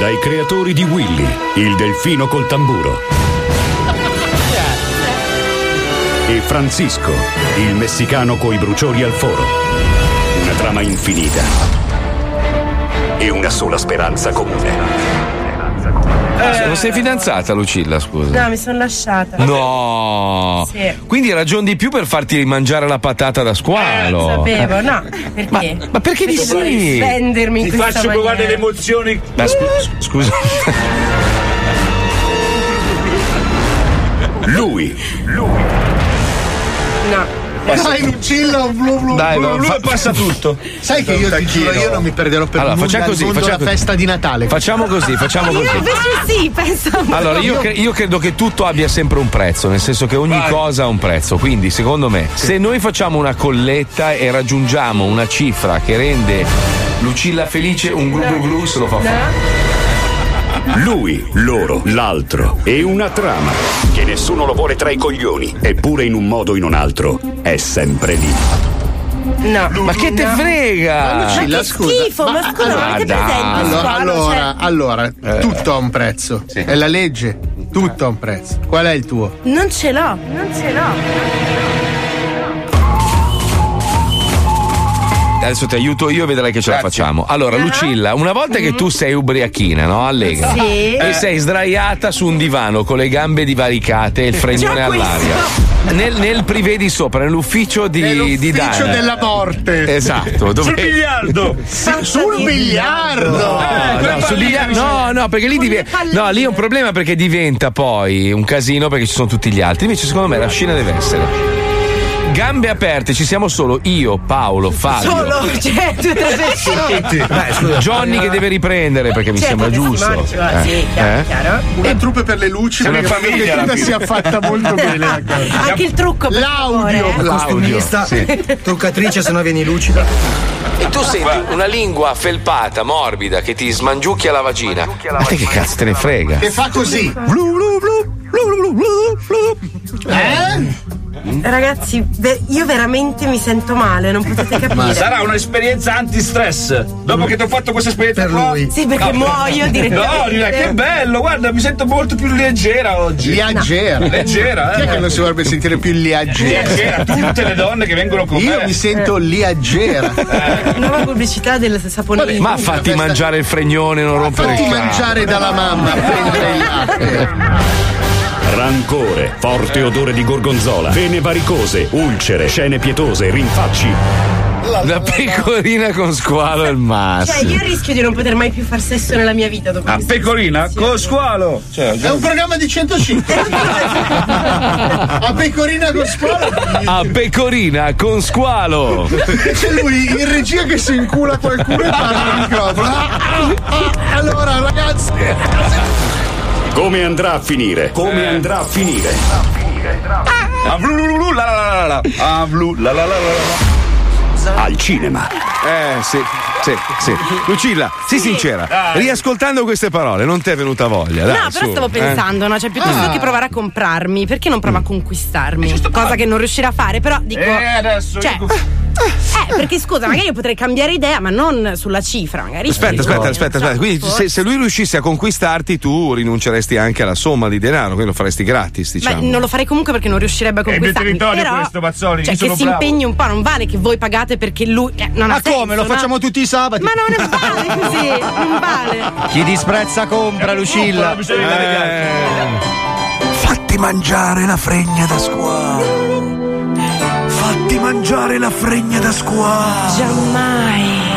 dai creatori di Willy, il delfino col tamburo. E Francisco, il messicano coi bruciori al foro. Una trama infinita. E una sola speranza comune. Eh, non sei fidanzata, Lucilla, scusa? No, mi sono lasciata. No! Sì. Quindi ragion di più per farti mangiare la patata da squalo. Sapevo, no. Perché? Ma, perché di sì? difendermi in Ti faccio provare maniera? le emozioni. Ma scu- scusa. Lui. No. Dai, Lucilla, blu blu. Dai, blu, blu, fa- e passa tutto. Sai che io ti giuro, io non mi perderò per Allora, nulla così, mondo facciamo la così. festa di Natale. Facciamo così, facciamo Io così. invece sì, pensavo. Allora, io, cre- io credo che tutto abbia sempre un prezzo, nel senso che ogni cosa ha un prezzo. Quindi, secondo me, se noi facciamo una colletta e raggiungiamo una cifra che rende Lucilla felice, un glu glu glu se lo fa fare. Lui, loro, l'altro e una trama che nessuno lo vuole tra i coglioni, eppure in un modo o in un altro è sempre lì. No. Ma che te frega? Ma Lucilla, che scusa. schifo, ma scusa, allora, ma avete dai. presente Allora, squalo, allora, cioè- allora, tutto ha un prezzo. È la legge. Tutto ha un prezzo. Qual è il tuo? Non ce l'ho, non ce l'ho. Adesso ti aiuto io e vedrai che ce la facciamo. Allora, Lucilla, una volta che tu sei ubriachina, no? Allegra. Sì. E sei sdraiata su un divano con le gambe divaricate e il questo. all'aria. Nel, nel privé di sopra, nell'ufficio di, di Dan. Ufficio della morte. Esatto, dove... Sul biliardo. Sì, sul biliardo. No, no, sul biliardo- no, no, perché lì diventa. No, lì è un problema perché diventa poi un casino perché ci sono tutti gli altri. Invece, secondo me, la scena deve essere. Gambe aperte, ci siamo solo io, Paolo, Fabio. Solo, cioè, due persone. Johnny che deve riprendere perché mi Certo sembra si giusto. sì, Eh? chiaro, Eh? chiaro. Una truppe per le luci. È una perché famiglia, tutta sia fine. fatta molto bene. la. Anche il trucco per L'audio. favore, eh. Costumista, truccatrice, se no vieni lucida. E tu senti una lingua felpata, morbida, che ti smangiucchia la vagina. Ma te che cazzo te ne frega? Che fa così. Blu, blu, blu, blu, blu, blu, blu. Eh? Ragazzi, ve- io veramente mi sento male, non potete capire. Sarà un'esperienza anti-stress. Dopo che ti ho fatto questa esperienza Per qua- lui. Sì, perché No, muoio direttamente. No, che bello, guarda, mi sento molto più leggera oggi. Liagera. Leggera, Chi eh. è che non si vorrebbe sentire più liagera? Leggera, tutte le donne che vengono con Io me. mi sento liagera. Nuova pubblicità del sapone. Ma fatti mangiare il fregnone, non rompere Fatti il cazzo. mangiare dalla mamma, prendere il latte. Rancore, forte odore di gorgonzola, vene varicose, ulcere, scene pietose, rinfacci. La pecorina con squalo è il Cioè, massimo. io rischio di non poter mai più far sesso nella mia vita dopo A questa pecorina con squalo. Cioè, È un programma di 105. A pecorina con scuola. A pecorina con squalo. C'è lui in regia che si incula qualcuno e parla al microfono. Ah, ah, ah. Allora, ragazzi. Come andrà a finire? Come andrà a finire? Blu, blu, blu, la, la, la, la, la. Blu, la, la, la, la, la. Al cinema. Eh, sì, sì, sì. Lucilla, sii sincera. Dai. Riascoltando queste parole, non ti è venuta voglia. Dai, no, però su, stavo eh. pensando, no? Cioè, piuttosto Ah. che provare a comprarmi, perché non prova a conquistarmi? Cosa che non riuscirà a fare, però dico. Eh, adesso Cioè, io- eh, perché scusa, magari io potrei cambiare idea, ma non sulla cifra, magari. Aspetta, aspetta, no, aspetta, aspetta. Quindi se, se lui riuscisse a conquistarti, tu rinunceresti anche alla somma di denaro, quindi lo faresti gratis, Beh, diciamo. non lo farei comunque perché non riuscirebbe a È conquistarmi. territorio però, questo, Mazzoli, Cioè, io che si bravo. impegni un po', non vale che voi pagate perché lui. eh, non Ma ha senso, come? Lo no? facciamo tutti i sabati? Ma non vale così, non vale. Chi disprezza compra, Lucilla. Dare gli altri. Fatti mangiare la fregna da squalo. Fatti mangiare la fregna da squalo. Giammai.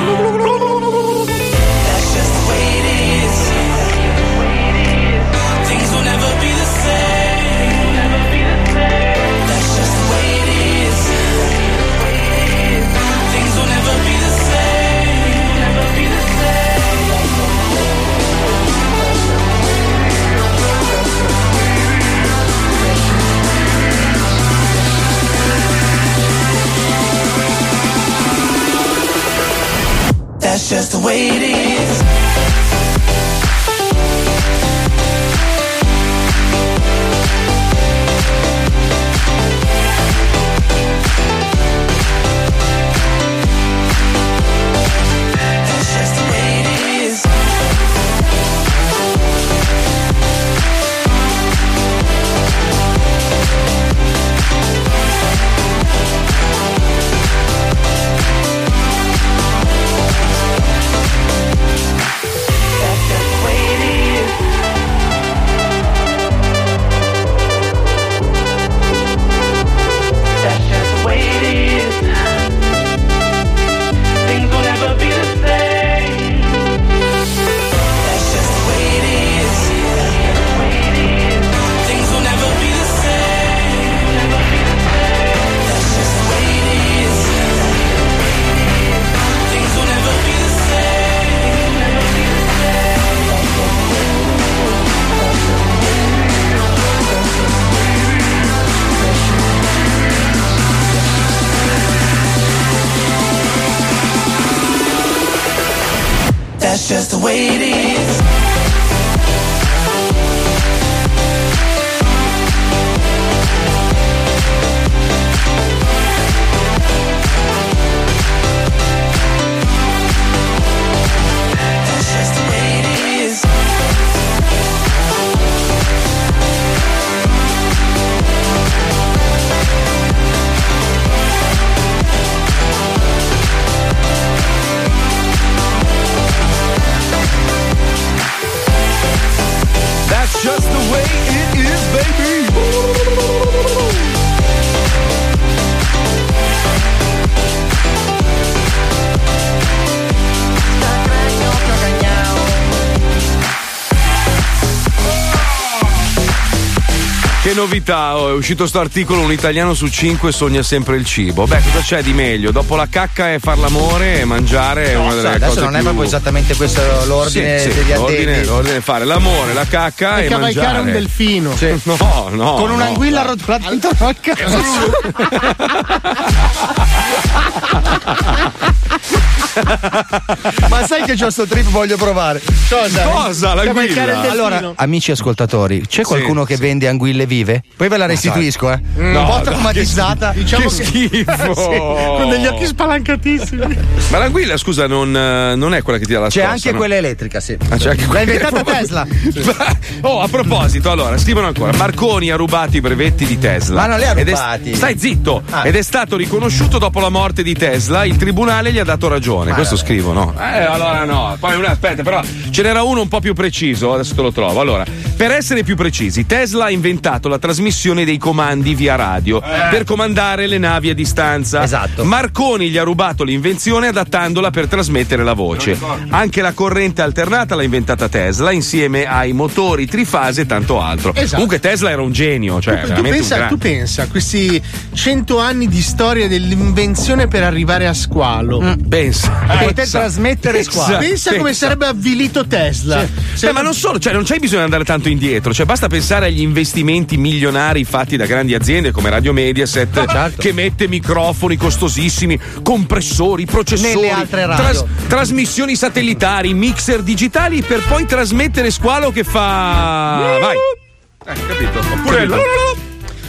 Novità, oh, è uscito sto articolo, un italiano su cinque sogna sempre il cibo. Beh, cosa c'è di meglio? Dopo la cacca è far l'amore e mangiare è No, una delle adesso cose non è più- proprio esattamente questo l'ordine Sì, sì, degli l'ordine, l'ordine è fare l'amore, la cacca E e, cavalcare mangiare. un delfino. No, no. Con no, un'anguilla dai. arrotolata dentro la Ma sai che c'ho sto trip voglio provare. Cosa? Cosa? Delfino. Allora, amici ascoltatori, c'è qualcuno che sì. vende anguille vive? Poi ve la restituisco, eh. No, un po' traumatizzata. che- Diciamo che schifo. Sì, con degli occhi spalancatissimi. Ma l'anguilla, scusa, non, eh, non è quella che ti dà la C'è scossa, anche no? quella elettrica, sì. Ah, c'è anche L'ha inventata Tesla. oh, a proposito, allora, scrivono ancora: Marconi ha rubato i brevetti di Tesla. Ma non li ha è- rubati. stai zitto! Ah. Ed è stato riconosciuto dopo la morte di Tesla. Il tribunale gli ha dato ragione. Ma Questo scrivono. Eh, allora no. Poi una, aspetta, però ce n'era uno un po' più preciso. Adesso te lo trovo. Allora, per essere più precisi, Tesla ha inventato la trasmissione dei comandi via radio per comandare le navi a distanza. Esatto. Marconi gli ha rubato l'invenzione adattandola per trasmettere la voce. Anche la corrente alternata l'ha inventata Tesla insieme ai motori trifase e tanto altro. Esatto. Comunque Tesla era un genio, cioè tu, tu pensa, un tu pensa questi cento anni di storia dell'invenzione per arrivare a squalo. Pensa. Poter pensa. trasmettere Pensa. squalo. Pensa come pensa. sarebbe avvilito Tesla. Eh, ma non solo, cioè non c'è bisogno di andare tanto indietro, cioè basta pensare agli investimenti milionari fatti da grandi aziende come Radio Mediaset certo. che mette microfoni costosissimi, compressori, processori, Nelle altre radio. trasmissioni satellitari, mixer digitali per poi trasmettere squalo che fa Vai. Eh, capito? Oppure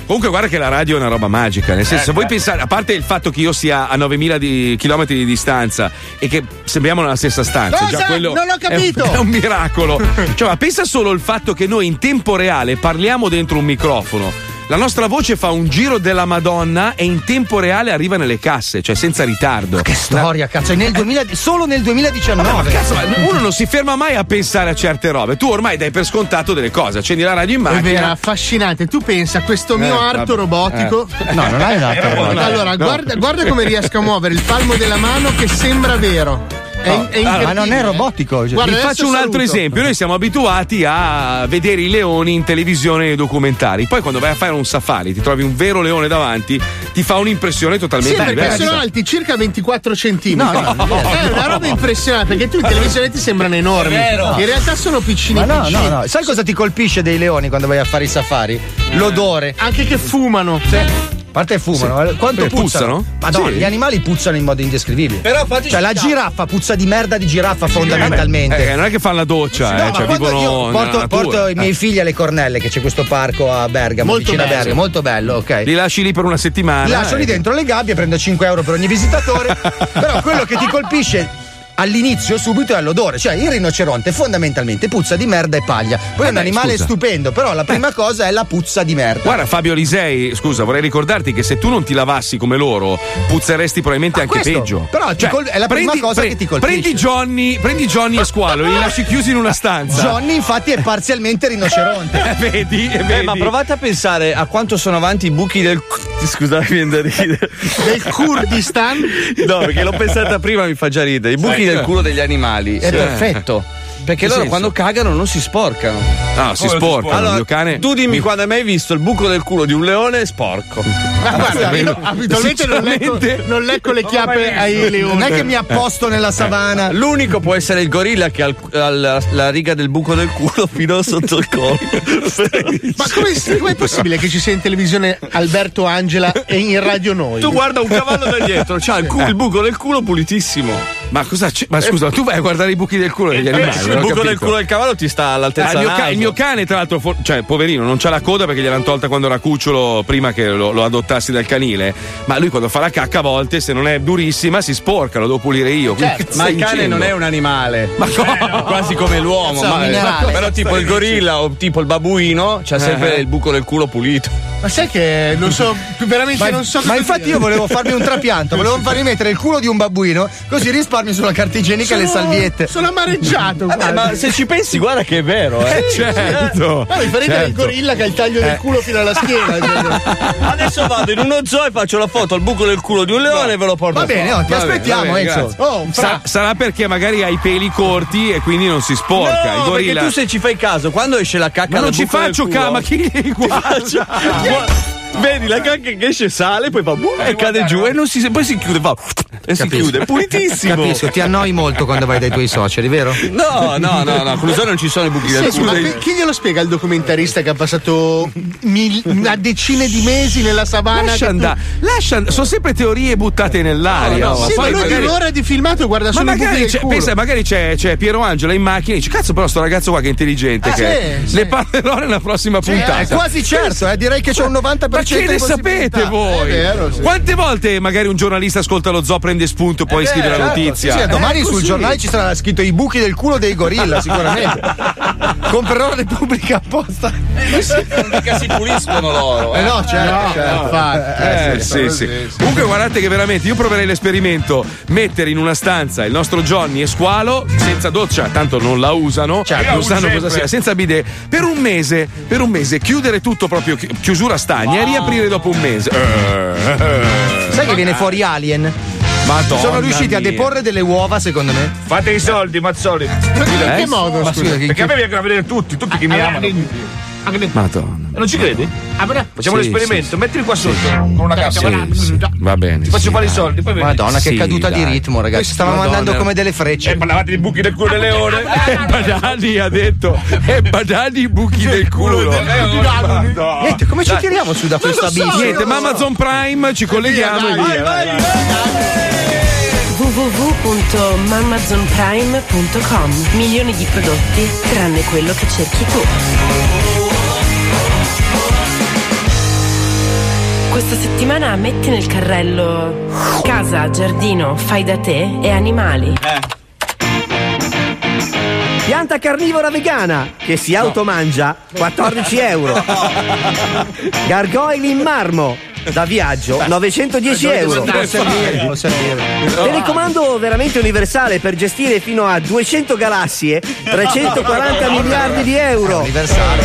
Comunque guarda che la radio è una roba magica, nel senso se voi pensate, a parte il fatto che io sia a 9000 di chilometri di distanza e che sembriamo nella stessa stanza, Cosa? già quello Non ho è un- capito. È un, miracolo. cioè, ma pensa solo il fatto che noi in tempo reale parliamo dentro un microfono. La nostra voce fa un giro della Madonna e in tempo reale arriva nelle casse, cioè senza ritardo. Che storia, cazzo, nel 2000 solo nel 2019. Ma cazzo, ma uno non si ferma mai a pensare a certe robe. Tu ormai dai per scontato delle cose. Accendi la radio in È vero, affascinante. Tu pensa a questo mio Eh, arto vabbè. robotico. Eh. No, non hai un arto robotico. Allora, No. guarda, guarda come riesco a muovere il palmo della mano che sembra vero. È, No, è allora, ma non è robotico. cioè. Guarda, Vi faccio un altro saluto. esempio. Noi siamo abituati a vedere i leoni in televisione e documentari. Poi, quando vai a fare un safari, ti trovi un vero leone davanti, ti fa un'impressione Sì, totalmente perché diversa. sono alti circa 24 centimetri. No, no, no, è una roba impressionante perché tu in televisione ti sembrano enormi. È vero. In realtà sono piccini Ma no, piccini. no, no. Sai cosa ti colpisce dei leoni quando vai a fare i safari? L'odore. Anche che fumano. A parte fumano, eh, quanto Eh, puzzano? puzzano? Madonna, Sì. gli animali puzzano in modo indescrivibile. Però fateci Cioè, la caso. giraffa puzza di merda di giraffa fondamentalmente. Eh, non è che fanno la doccia, No, eh, ma cioè vivono porto, porto i Eh. miei figli alle Cornelle, che c'è questo parco a Bergamo, Molto vicino a bello. Bergamo, molto bello, ok. Li lasci lì per una settimana. Li lascio lì eh. dentro le gabbie, prendo 5 euro per ogni visitatore. però quello che ti colpisce all'inizio subito è l'odore, cioè il rinoceronte fondamentalmente puzza di merda e paglia. Poi è un beh, animale scusa. stupendo, però la prima cosa è la puzza di merda. Guarda Fabio Lisei, scusa, vorrei ricordarti che se tu non ti lavassi come loro, puzzeresti probabilmente anche questo, peggio. però ti col- è la prima cosa che ti colpisce. Prendi Johnny, prendi Johnny e Squalo, li lasci chiusi in una stanza. Johnny infatti è parzialmente rinoceronte. Eh, vedi, eh, Eh, vedi. ma provate a pensare a quanto sono avanti i buchi del. Scusa, mi viene da ridere. Del Kurdistan? No, perché l'ho pensata prima, mi fa già ridere. I buchi Sì. del culo degli animali. È Sì. perfetto. Perché Che loro senso? quando cagano non si sporcano. No, si sporcano, Allora, mio cane. tu dimmi quando hai mai visto il buco del culo di un leone sporco. Ma guarda, io abitualmente non lecco, Sinceramente- non lecco le chiappe ai leoni. Non è che mi apposto nella savana. L'unico può essere il gorilla che ha la, la riga del buco del culo fino sotto il collo. Ma come com'è possibile che ci sia in televisione Alberto Angela e in radio noi? Tu guarda un cavallo da dietro, c'ha il, cu- il buco del culo pulitissimo. Ma cosa c'è? Ma scusa, tu vai a guardare i buchi del culo degli animali. il buco del culo del cavallo ti sta all'altezza Ah, il, mio ca- il mio cane, tra l'altro, for- cioè, poverino, non c'ha la coda perché gliel'hanno tolta quando era cucciolo prima che lo, lo adottassi dal canile. Ma lui quando fa la cacca a volte, se non è durissima, si sporca, lo devo pulire io. Certo, ma il cane dicendo? non è un animale. Ma come? Quasi come l'uomo. Cazzo, ma- un minerale. però tipo il gorilla o tipo il babuino c'ha sempre Eh. il buco del culo pulito. Ma sai che non so, veramente Ma, non so ma infatti dire. io volevo farmi un trapianto, volevo farmi mettere il culo di un babbuino, così risparmio sulla carta igienica e le salviette. Sono amareggiato. Vabbè, guarda. ma se ci pensi, guarda che è vero, eh. Eh, certo. Ma differente del certo. gorilla che ha il taglio del culo fino alla schiena. Adesso vado in uno zoo e faccio la foto al buco del culo di un leone e ve lo porto Va bene, oh, ti Va aspettiamo, va bene. Oh. Sa- sarà perché magari ha i peli corti e quindi non si sporca. No, il gorilla. perché tu se ci fai caso, quando esce la cacca Ma non ci faccio cama, chi gli guarda? Vedi la cacca che esce, sale, poi fa boom, e cade giù e non si, poi si chiude, fa e si chiude, pulitissimo. Capisco, ti annoi molto quando vai dai tuoi suoceri, vero? No, no, no, no, con l'usone non ci sono i buchi del Senti, ma culo. chi- chi glielo spiega il documentarista che ha passato mil- una decina di mesi nella savana? Lascia tu- andare, lascia and- sono sempre teorie buttate nell'aria. No, no, oh, sì, ma lui di magari- un'ora di filmato guarda Ma solo i buchi magari c'è, culo. pensa, magari c'è, c'è Piero Angela in macchina e dice: Cazzo, però sto ragazzo qua che è intelligente. Ah, che sì, ne sì. parlerò nella prossima puntata. È quasi certo, eh, direi che c'è un 90% Ma che ne sapete voi? Vero, sì. Quante volte magari un giornalista ascolta lo zoo, prende spunto, poi scrive la Certo, notizia? sì, sì, domani Eh, sul giornale ci sarà scritto i buchi del culo dei gorilla, sicuramente. Comprerò Repubblica apposta. Mica si puliscono loro. Eh no, certo, certo. infatti. Eh, sì, sì. Comunque guardate che veramente io proverei l'esperimento mettere in una stanza il nostro Johnny e Squalo senza doccia, tanto non la usano, Certo. non sanno sempre. cosa sia, senza bidet, per un mese, per un mese, chiudere tutto proprio chi- chiusura stagna e riaprire dopo un mese. Sai che viene fuori Alien? Madonna Sono riusciti a mia. deporre delle uova, secondo me. Fate i soldi, Mazzoli. In che modo? Ma scusa? che- Perché a me vengono a vedere tutti, tutti che mi amano. Madonna. Non ci credi? Facciamo Sì, l'esperimento, mettili qua sotto con una cassa. Va bene. Ti faccio sì. fare i soldi, poi vedi. Madonna, che Sì, caduta di dai. ritmo, ragazzi. Stavamo Madonna. andando come delle E frecce. parlavate di buchi del culo del leone. E Badani ha detto, e Badani i buchi del culo. Madonna. Niente, come ci tiriamo su da questo abisso? Niente, ma Amazon Prime ci colleghiamo e via. www.mamazonprime.com Milioni di prodotti tranne quello che cerchi tu. Questa settimana metti nel carrello casa, giardino, fai da te e animali. Pianta carnivora vegana che si automangia 14 euro. Gargoyle in marmo da viaggio 910 euro. Può servire, può servire. Telecomando veramente universale per gestire fino a 200 galassie, 340 miliardi di euro. Universale.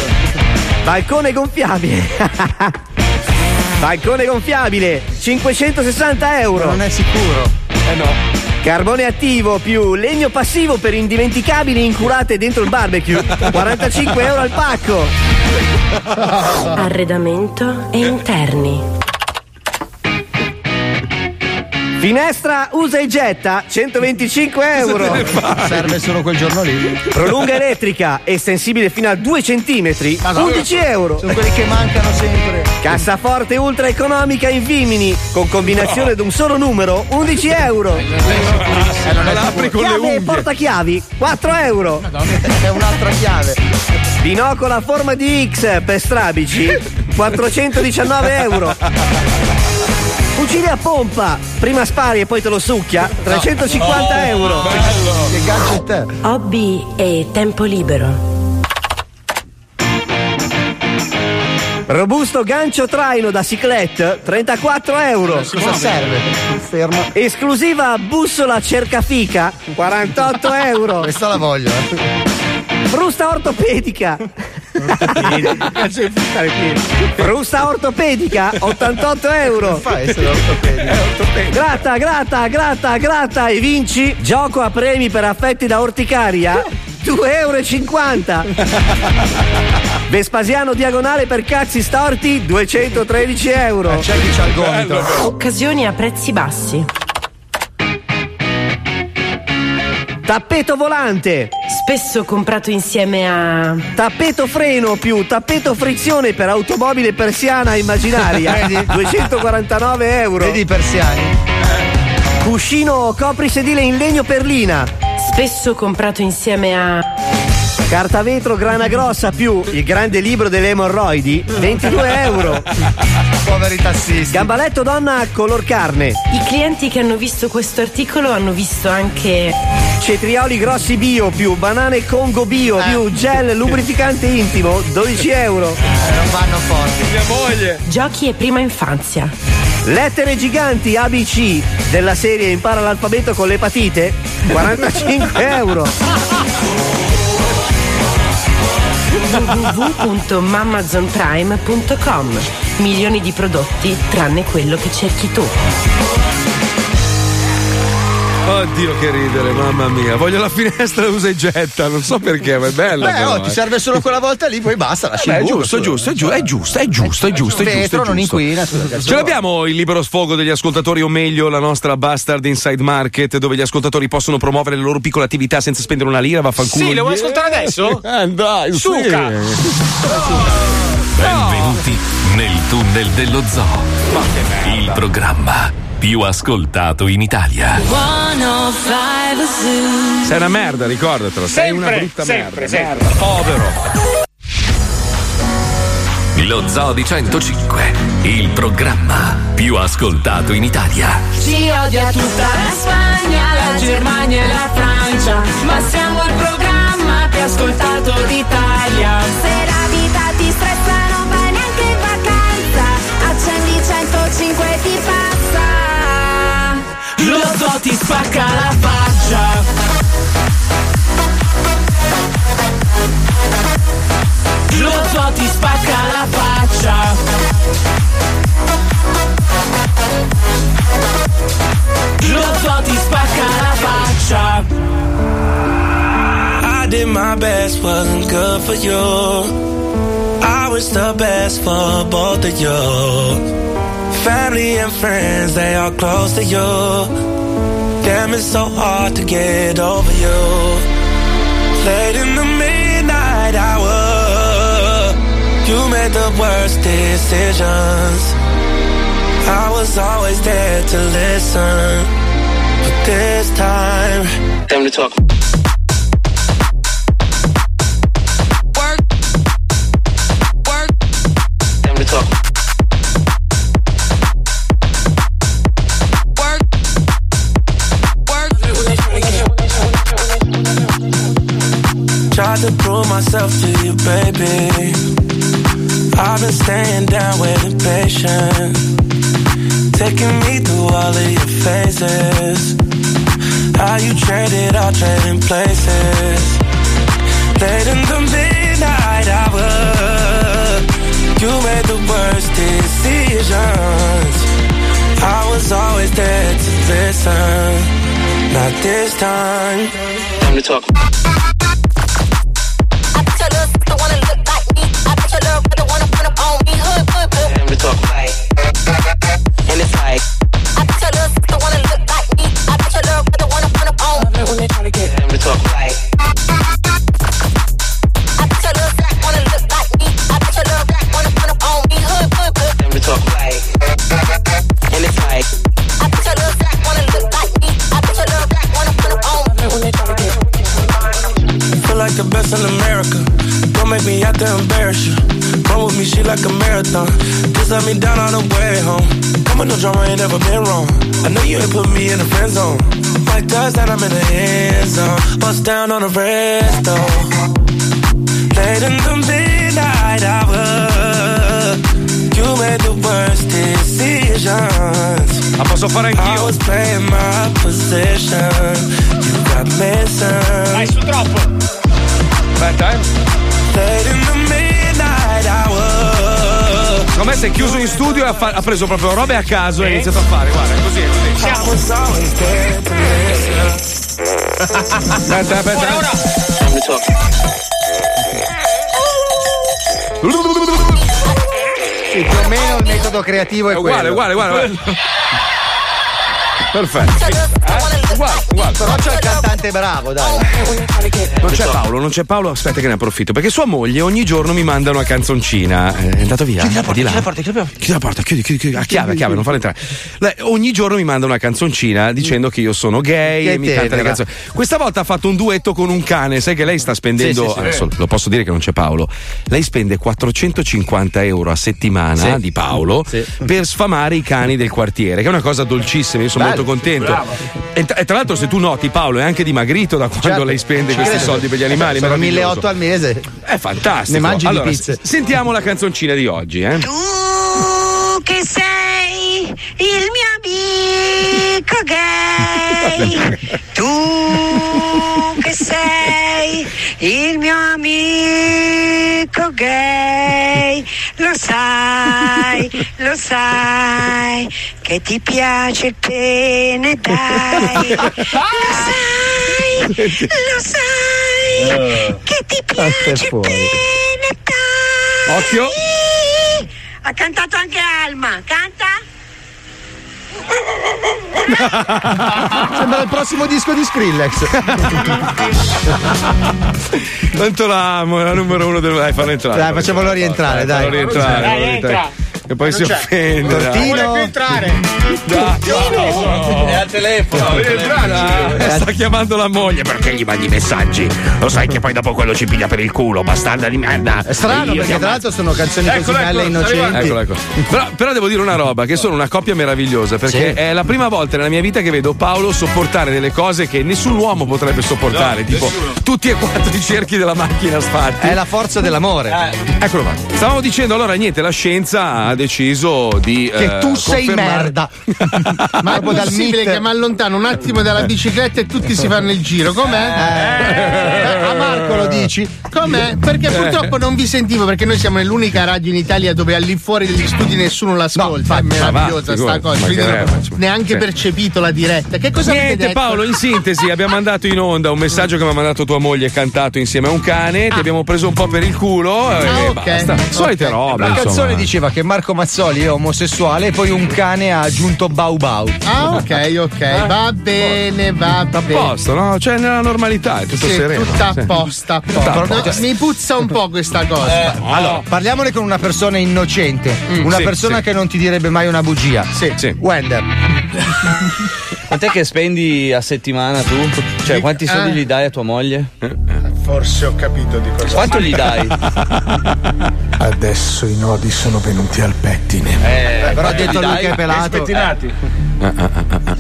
Balcone gonfiabile. Balcone gonfiabile, 560 euro. Non è sicuro. Eh no. Carbone attivo più legno passivo per indimenticabili incurate dentro il barbecue, 45 euro al pacco. Arredamento e interni. Finestra usa e getta, 125 euro. Serve solo quel giorno lì. Prolunga elettrica, estensibile fino a 2 cm, 11 euro. Sono quelli che mancano sempre. Cassaforte ultra economica in Vimini, con combinazione di un solo numero, 11 euro. Ma la apri con le Chiave e unghie. portachiavi, 4 euro. È un'altra chiave. Binocolo a forma di X per strabici, 419 euro. Fucile a pompa, prima spari e poi te lo succhia, 350 euro. Che gadget è? Hobby e tempo libero. Robusto gancio traino da ciclette, 34 euro. Cosa serve? Fermo. Esclusiva bussola cercafica, 48 euro. Questa la voglio. eh. Frusta ortopedica. Frusta ortopedica, 88 euro. Fa essere ortopedico. Gratta, gratta, gratta, gratta e vinci gioco a premi per affetti da orticaria 2,50 euro. Vespasiano diagonale per cazzi storti 213 euro. C'è chi c'ha il gomito. Occasioni a prezzi bassi. Tappeto volante, Spesso comprato insieme a. tappeto freno più tappeto frizione per automobile persiana immaginaria Vedi? 249 euro. Vedi persiani? Cuscino coprisedile in legno perlina. Spesso comprato insieme a. Carta vetro grana grossa più il grande libro delle emorroidi, 22 euro. Poveri tassisti. Gambaletto donna color carne. I clienti che hanno visto questo articolo hanno visto anche. Cetrioli grossi bio più banane Congo bio Eh. più gel lubrificante intimo, 12 euro. non vanno forti. Mia moglie. Giochi e prima infanzia. Lettere giganti ABC della serie Impara l'alfabeto con l'epatite, 45 euro. www.mamazonprime.com Milioni di prodotti tranne quello che cerchi tu. Oddio che ridere, mamma mia. Voglio la finestra usa e getta, non so perché, ma è bella. Beh, però, oh, ti eh. serve solo quella volta lì, poi basta, lasci Beh, il è buco, giusto, è scusa. giusto, è giusto, è giusto, è giusto, è giusto, è Vetro giusto. non giusto. inquina, Ce l'abbiamo il libero sfogo degli ascoltatori, o meglio, la nostra Bastard Inside Market, dove gli ascoltatori possono promuovere le loro piccole attività senza spendere una lira, vaffanculo. Sì, lo vuoi ascoltare adesso? Eh, dai, sì. Suca! Benvenuti nel tunnel dello zoo. Il programma più ascoltato in Italia. 105 Zoo. Sei una merda, ricordatelo. Sei una Sempre, brutta sempre, merda. sempre. merda. Povero. Lo Zoo di 105, il programma più ascoltato in Italia. Ci odia tutta la Spagna, la Germania e la Francia, ma siamo il programma più ascoltato d'Italia. Ti spacca la faccia. Lo ti spacca la faccia. Lo ti spacca la faccia. I did my best, wasn't good for you. I was the best for both of you. Family and friends, they are close to you. Damn, it's so hard to get over you. Late in the midnight hour, you made the worst decisions. I was always there to listen, but this time, time to talk. Tried to prove myself to you, baby. I've been staying down waiting patient. Taking me through all of your phases. How you traded, all trading places. Late in the midnight hour, you made the worst decisions. I was always there to listen. Not this time. Time to talk. Down on the rest though. Late in the midnight hour. You made the worst decisions. Ma posso fare I anch'io? was playing my position. You got missing. Vai su troppo. Aspetta, eh. Late in the midnight hour. Secondo me si è chiuso in studio e ha, fa- ha preso proprio robe a caso e ha iniziato a fare. Guarda, è così, è così. I was always there to listen. Aspetta, aspetta. Time to talk. Sì, più o meno il metodo creativo è, È uguale, quello. uguale, uguale, guarda. Perfetto. Eh? Uguale. Però c'è il cantante bravo, dai. Non c'è Paolo, non c'è Paolo, aspetta che ne approfitto, perché sua moglie ogni giorno mi manda una canzoncina. Eh, È andato via. Chiudi la porta, chiudi la porta, chiudi la porta. Chiudi chiudi, chiudi, chiudi. A chiave, a chiave, non farla entrare. Lei ogni giorno mi manda una canzoncina dicendo che io sono gay Che e mi canta le tenera. canzoni. Questa volta ha fatto un duetto con un cane, sai che lei sta spendendo. Sì, sì, sì. adesso lo posso dire che non c'è Paolo. Lei spende 450 euro a settimana di Paolo per sfamare i cani del quartiere, che è una cosa dolcissima. Io sono Bello. molto contento. E, tra- e tra l'altro, se tu noti, Paolo è anche dimagrito da quando Certo. lei spende Ci questi soldi per gli animali. Sono meraviglioso. 1800 al mese. È fantastico. Ne mangi allora, di pizze. s- Sentiamo la canzoncina di oggi, eh? Tu che sei il mio amico gay. Tu che sei il mio amico gay. Lo sai, lo sai che ti piace il pene, dai. Lo sai, lo sai che ti piace il pene, dai. Occhio. Ha cantato anche Alma, canta? Sembra il prossimo disco di Skrillex. Tanto l'amo, è la numero uno del. Dai, fallo entrare. Dai, facciamolo rientrare, dai. Fallo rientrare. Dai, entra. E poi si Non c'è. offende. dai. Cortino. Vuole più entrare. È al telefono. Sta chiamando la moglie perché gli mandi i messaggi. Lo sai che poi dopo quello ci piglia per il culo, bastarda di merda. È strano perché tra l'altro sono canzoni così Eccolo, belle e innocenti. Eccolo, ecco. Però, però devo dire una roba, che sono una coppia meravigliosa, perché Sì. è la prima volta nella mia vita che vedo Paolo sopportare delle cose che nessun uomo potrebbe sopportare, tipo tutti e quattro i cerchi della macchina sfatti. È la forza dell'amore. Eccolo qua. Stavamo dicendo allora niente, la scienza ha deciso di Che eh, tu sei confermare- merda. Ma è possibile che mi allontano un attimo dalla bicicletta e tutti si fanno il giro? Com'è? Eh, a Marco lo dici? Com'è? Perché purtroppo non vi sentivo, perché noi siamo nell'unica radio in Italia dove al lì fuori degli studi nessuno l'ascolta. è meravigliosa ma sta va, cosa. Quindi non ho neanche Sì. percepito la diretta. Che cosa Niente detto? Paolo, in sintesi abbiamo mandato in onda un messaggio che mi ha mandato tua moglie cantato insieme a un cane, ti abbiamo preso un po' per il culo e Ah, ok. basta. Solite Ok. robe. La canzone diceva che Marco Mazzoli è omosessuale e poi un cane ha aggiunto Bau Bau. Ah, ok, ok. Va bene, va A bene. posto, no? Cioè nella normalità, è tutto Sì, sereno. tutta a Sì. posto, a Tutta a posto. No, mi puzza un po' questa cosa. Allora, parliamole con una persona innocente, una sì, persona sì. che non ti direbbe mai una bugia. Sì. Sì. Wender. Quant'è che spendi a settimana tu? Cioè, quanti soldi Eh. gli dai a tua moglie? Forse ho capito di cosa Quanto gli dai? Adesso i nodi sono venuti al pettine. Eh, però ha detto lui che è pelato.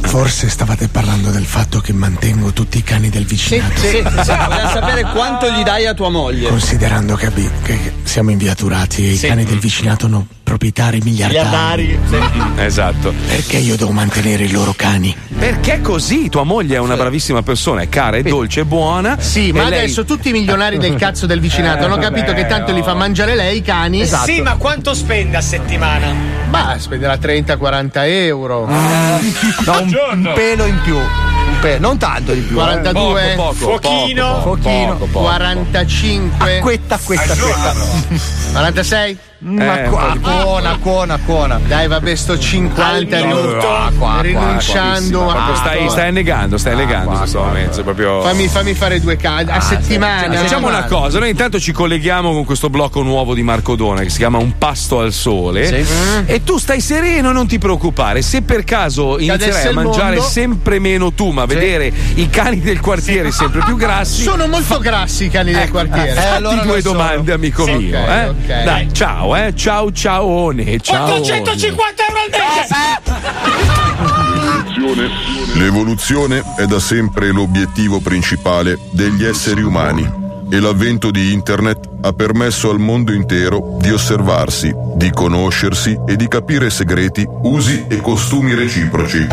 Forse stavate parlando del fatto che mantengo tutti i cani del vicinato. Sì, sì, vogliamo sapere quanto gli dai a tua moglie. Considerando che, che siamo inviaturati e Sì. i cani del vicinato hanno proprietari miliardari. Esatto. Perché io devo mantenere i loro cani? Perché così? Tua moglie è una bravissima persona, è cara, è dolce, è buona. Sì, ma lei- adesso tutti i milionari del cazzo del vicinato hanno capito che tanto li fa mangiare lei i cani. Esatto. Sì, ma quanto spende a settimana? Bah, spenderà 30-40 euro. No, un, un pelo in più. Un pelo, non tanto di più. eh. 42 Poco, poco, poco, Fuochino. poco, poco. 45 Acquetta, acquetta, acquetta. 46 Ma Eh, qua, cuona, cuona, cuona. Dai, vabbè, sto 50 Al rinun- minuto. Qua, qua, rinunciando qua, a Proprio stai, stai negando, stai negando in questo momento. sei proprio. Fammi, fammi fare due cadi a settimana. Facciamo una cosa, noi intanto ci colleghiamo con questo blocco nuovo di Marco Dona che si chiama Un pasto al sole. Sì. E tu stai sereno, non ti preoccupare. Se per caso inizierai a mangiare mondo- sempre meno tu, ma vedere i cani del quartiere sempre più grassi. Sono molto grassi i cani del Ecco, quartiere. fatti allora due non sono. domande, amico Sì, mio. ok, eh? ok. Dai, ciao, eh. Ciao, ciaone. Ciao. 450 euro al mese! L'evoluzione è da sempre l'obiettivo principale degli esseri umani e l'avvento di Internet ha permesso al mondo intero di osservarsi, di conoscersi e di capire segreti, usi e costumi reciproci.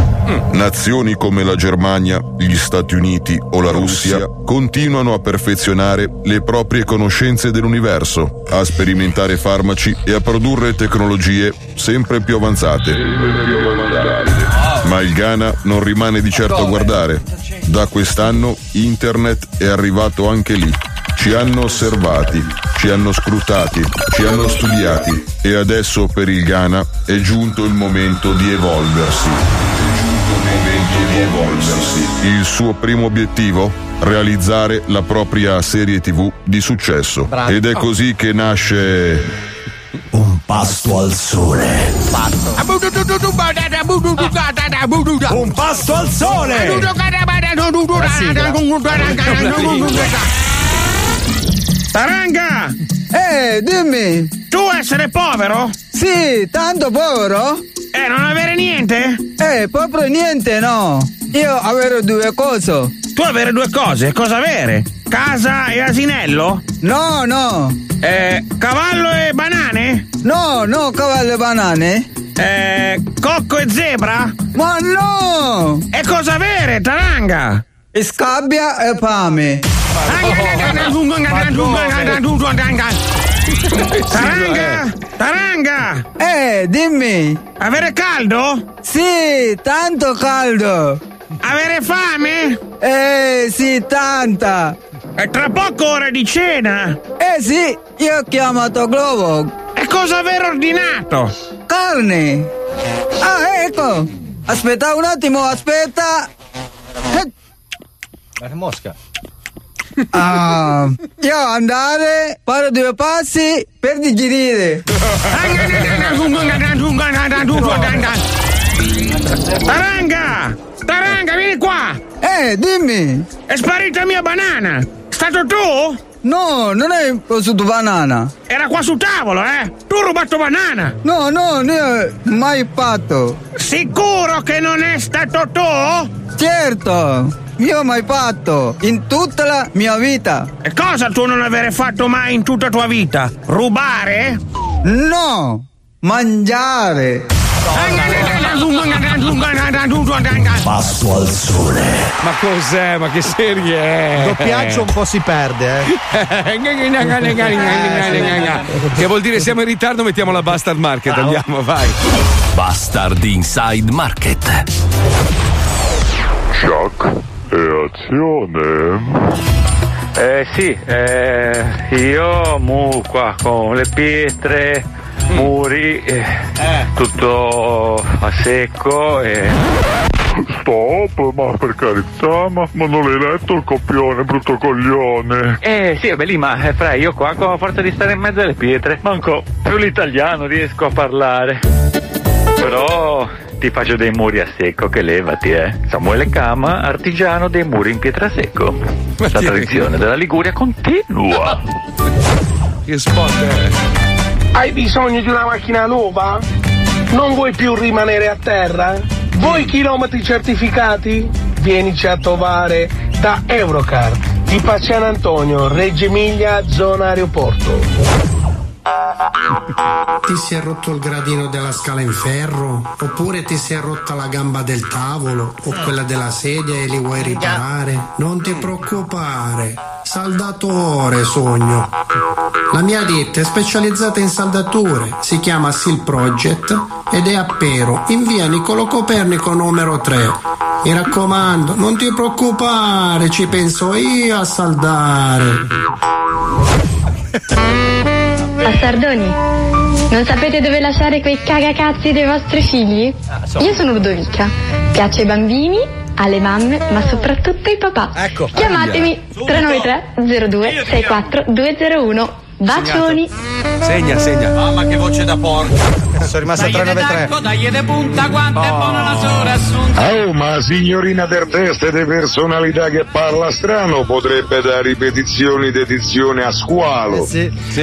Nazioni come la Germania, gli Stati Uniti o la Russia continuano a perfezionare le proprie conoscenze dell'universo, a sperimentare farmaci e a produrre tecnologie sempre più avanzate. Ma il Ghana non rimane di certo a guardare. Da quest'anno internet è arrivato anche lì. Ci hanno osservati, ci hanno scrutati, ci hanno studiati e adesso per il Ghana è giunto il momento di evolversi. È giunto il momento di evolversi. Il suo primo obiettivo? Realizzare la propria serie tv di successo. Bravo. Ed è così che nasce Un pasto al sole. Un pasto al sole! Taranga! Eh, dimmi! Tu essere povero? Sì, tanto povero? Eh, non avere niente? Eh, proprio niente, no! Io avere due cose. Tu avere due cose, cosa avere? Casa e asinello? No, no! Eh, cavallo e banane? No, no, cavallo e banane? Eh, cocco e zebra? Ma no! E cosa avere, taranga? Scabbia e fame. Taranga! Taranga! Eh, dimmi! Avere caldo? Sì, tanto caldo! Avere fame? Eh, sì, tanta! E tra poco ora di cena! Eh sì, io ho chiamato Globo! E cosa aver ordinato? Carne! Ah, ecco! Aspetta un attimo, aspetta! Guarda Mosca. Ah, io andare, fare due passi per digerire. Taranga! Taranga, vieni qua! Eh, dimmi! È sparita mia banana! Stato tu? No, non è sotto banana. Era qua sul tavolo, eh! Tu hai rubato banana! No, no, io mai fatto. Sicuro che non è stato tu? Certo, io mai fatto in tutta la mia vita. E cosa tu non avere fatto mai in tutta tua vita? Rubare? No, mangiare. Pasto al sole. Ma cos'è? Ma che serie è? Doppiaggio un po' si perde, eh. che vuol dire siamo in ritardo, mettiamo la Bastard Market, andiamo, vai. Bastard Inside Market. Shock e azione. Eh sì, eh, io mu qua con le pietre, muri, eh, tutto a secco e. Stop, ma per carità, ma, ma non l'hai letto il copione, brutto coglione. Eh sì, vabbè lì, ma eh, fra io qua con la forza di stare in mezzo alle pietre, manco più l'italiano riesco a parlare. Però ti faccio dei muri a secco che levati, eh. Samuele Cama, artigiano dei muri in pietrasecco. La tradizione della Liguria continua. Che spot è? Hai bisogno di una macchina nuova? Non vuoi più rimanere a terra? Vuoi chilometri certificati? Vienici a trovare da Eurocar di Paciano Antonio, Reggio Emilia, zona aeroporto. Ti si è rotto il gradino della scala in ferro? Oppure ti si è rotta la gamba del tavolo? O quella della sedia e li vuoi riparare? Non ti preoccupare, saldatore sogno. La mia ditta è specializzata in saldature, si chiama Seal Project ed è a Pero, in via Nicolo Copernico numero 3. Mi raccomando, non ti preoccupare, ci penso io a saldare. Bastardoni, non sapete dove lasciare quei cagacazzi dei vostri figli? Io sono Ludovica, piace ai bambini, alle mamme, ma soprattutto ai papà. Ecco. Chiamatemi 393 02 64 201. Bacioni! Segna, segna. Mamma che voce da porca. Sono rimasto a 393. Dai de punta quanto è buona la sora assunta. Oh, ma signorina del test di personalità che parla strano potrebbe dare ripetizioni di edizione a squalo.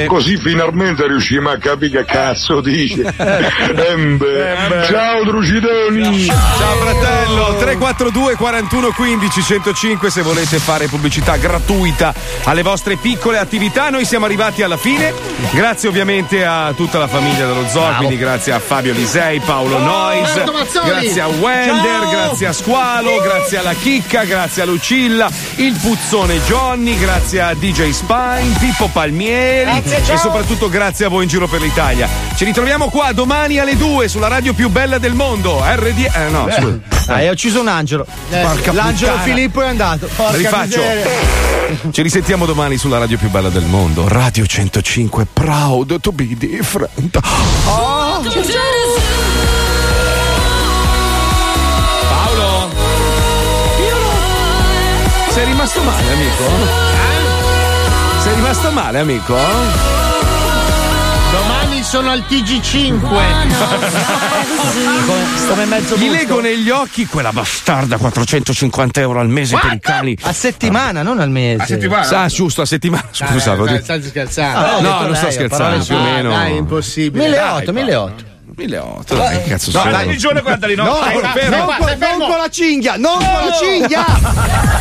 Così finalmente riusciamo a capire che cazzo dice. Embe. Ciao Drucidoni. Ciao fratello, 342 41 15 105 se volete fare pubblicità gratuita alle vostre piccole attività. Noi siamo arrivati alla fine. Grazie ovviamente a tutta la famiglia dello Zoo, quindi grazie a Fabio Lisei, Paolo Nois, Roberto Mazzoli. grazie a Wender, Ciao. grazie a Squalo, grazie alla Chicca, grazie a Lucilla, il Puzzone Johnny, grazie a DJ Spine, Pippo Palmieri Grazie, e soprattutto grazie a voi in giro per l'Italia. Ci ritroviamo qua domani alle 2 sulla radio più bella del mondo, RD. Eh no, Eh. scusa. Ah, hai ucciso un angelo. Porca L'angelo puttana. Filippo è andato. Porca Rifaccio. miseria. Ci risentiamo domani sulla radio più bella del mondo, Radio 105 Proud to be different oh. Paolo sei rimasto male amico? Eh? sei rimasto male amico? Sono al TG5. Come mezzo Gli leggo negli occhi quella bastarda 450 euro al mese per i cani. A settimana, non al mese. Ah, giusto, a settimana. Scusa, Dai, detto- stai scherzando. Ah, no, non sto lei, a scherzando, più o meno. Dai, è impossibile. 1800, Dai, 1800. 1800, dai, che cazzo No, sono? dai, Giorno guarda lì, no? No, Dai, non, fermo. con- non con la cinghia, non con la cinghia!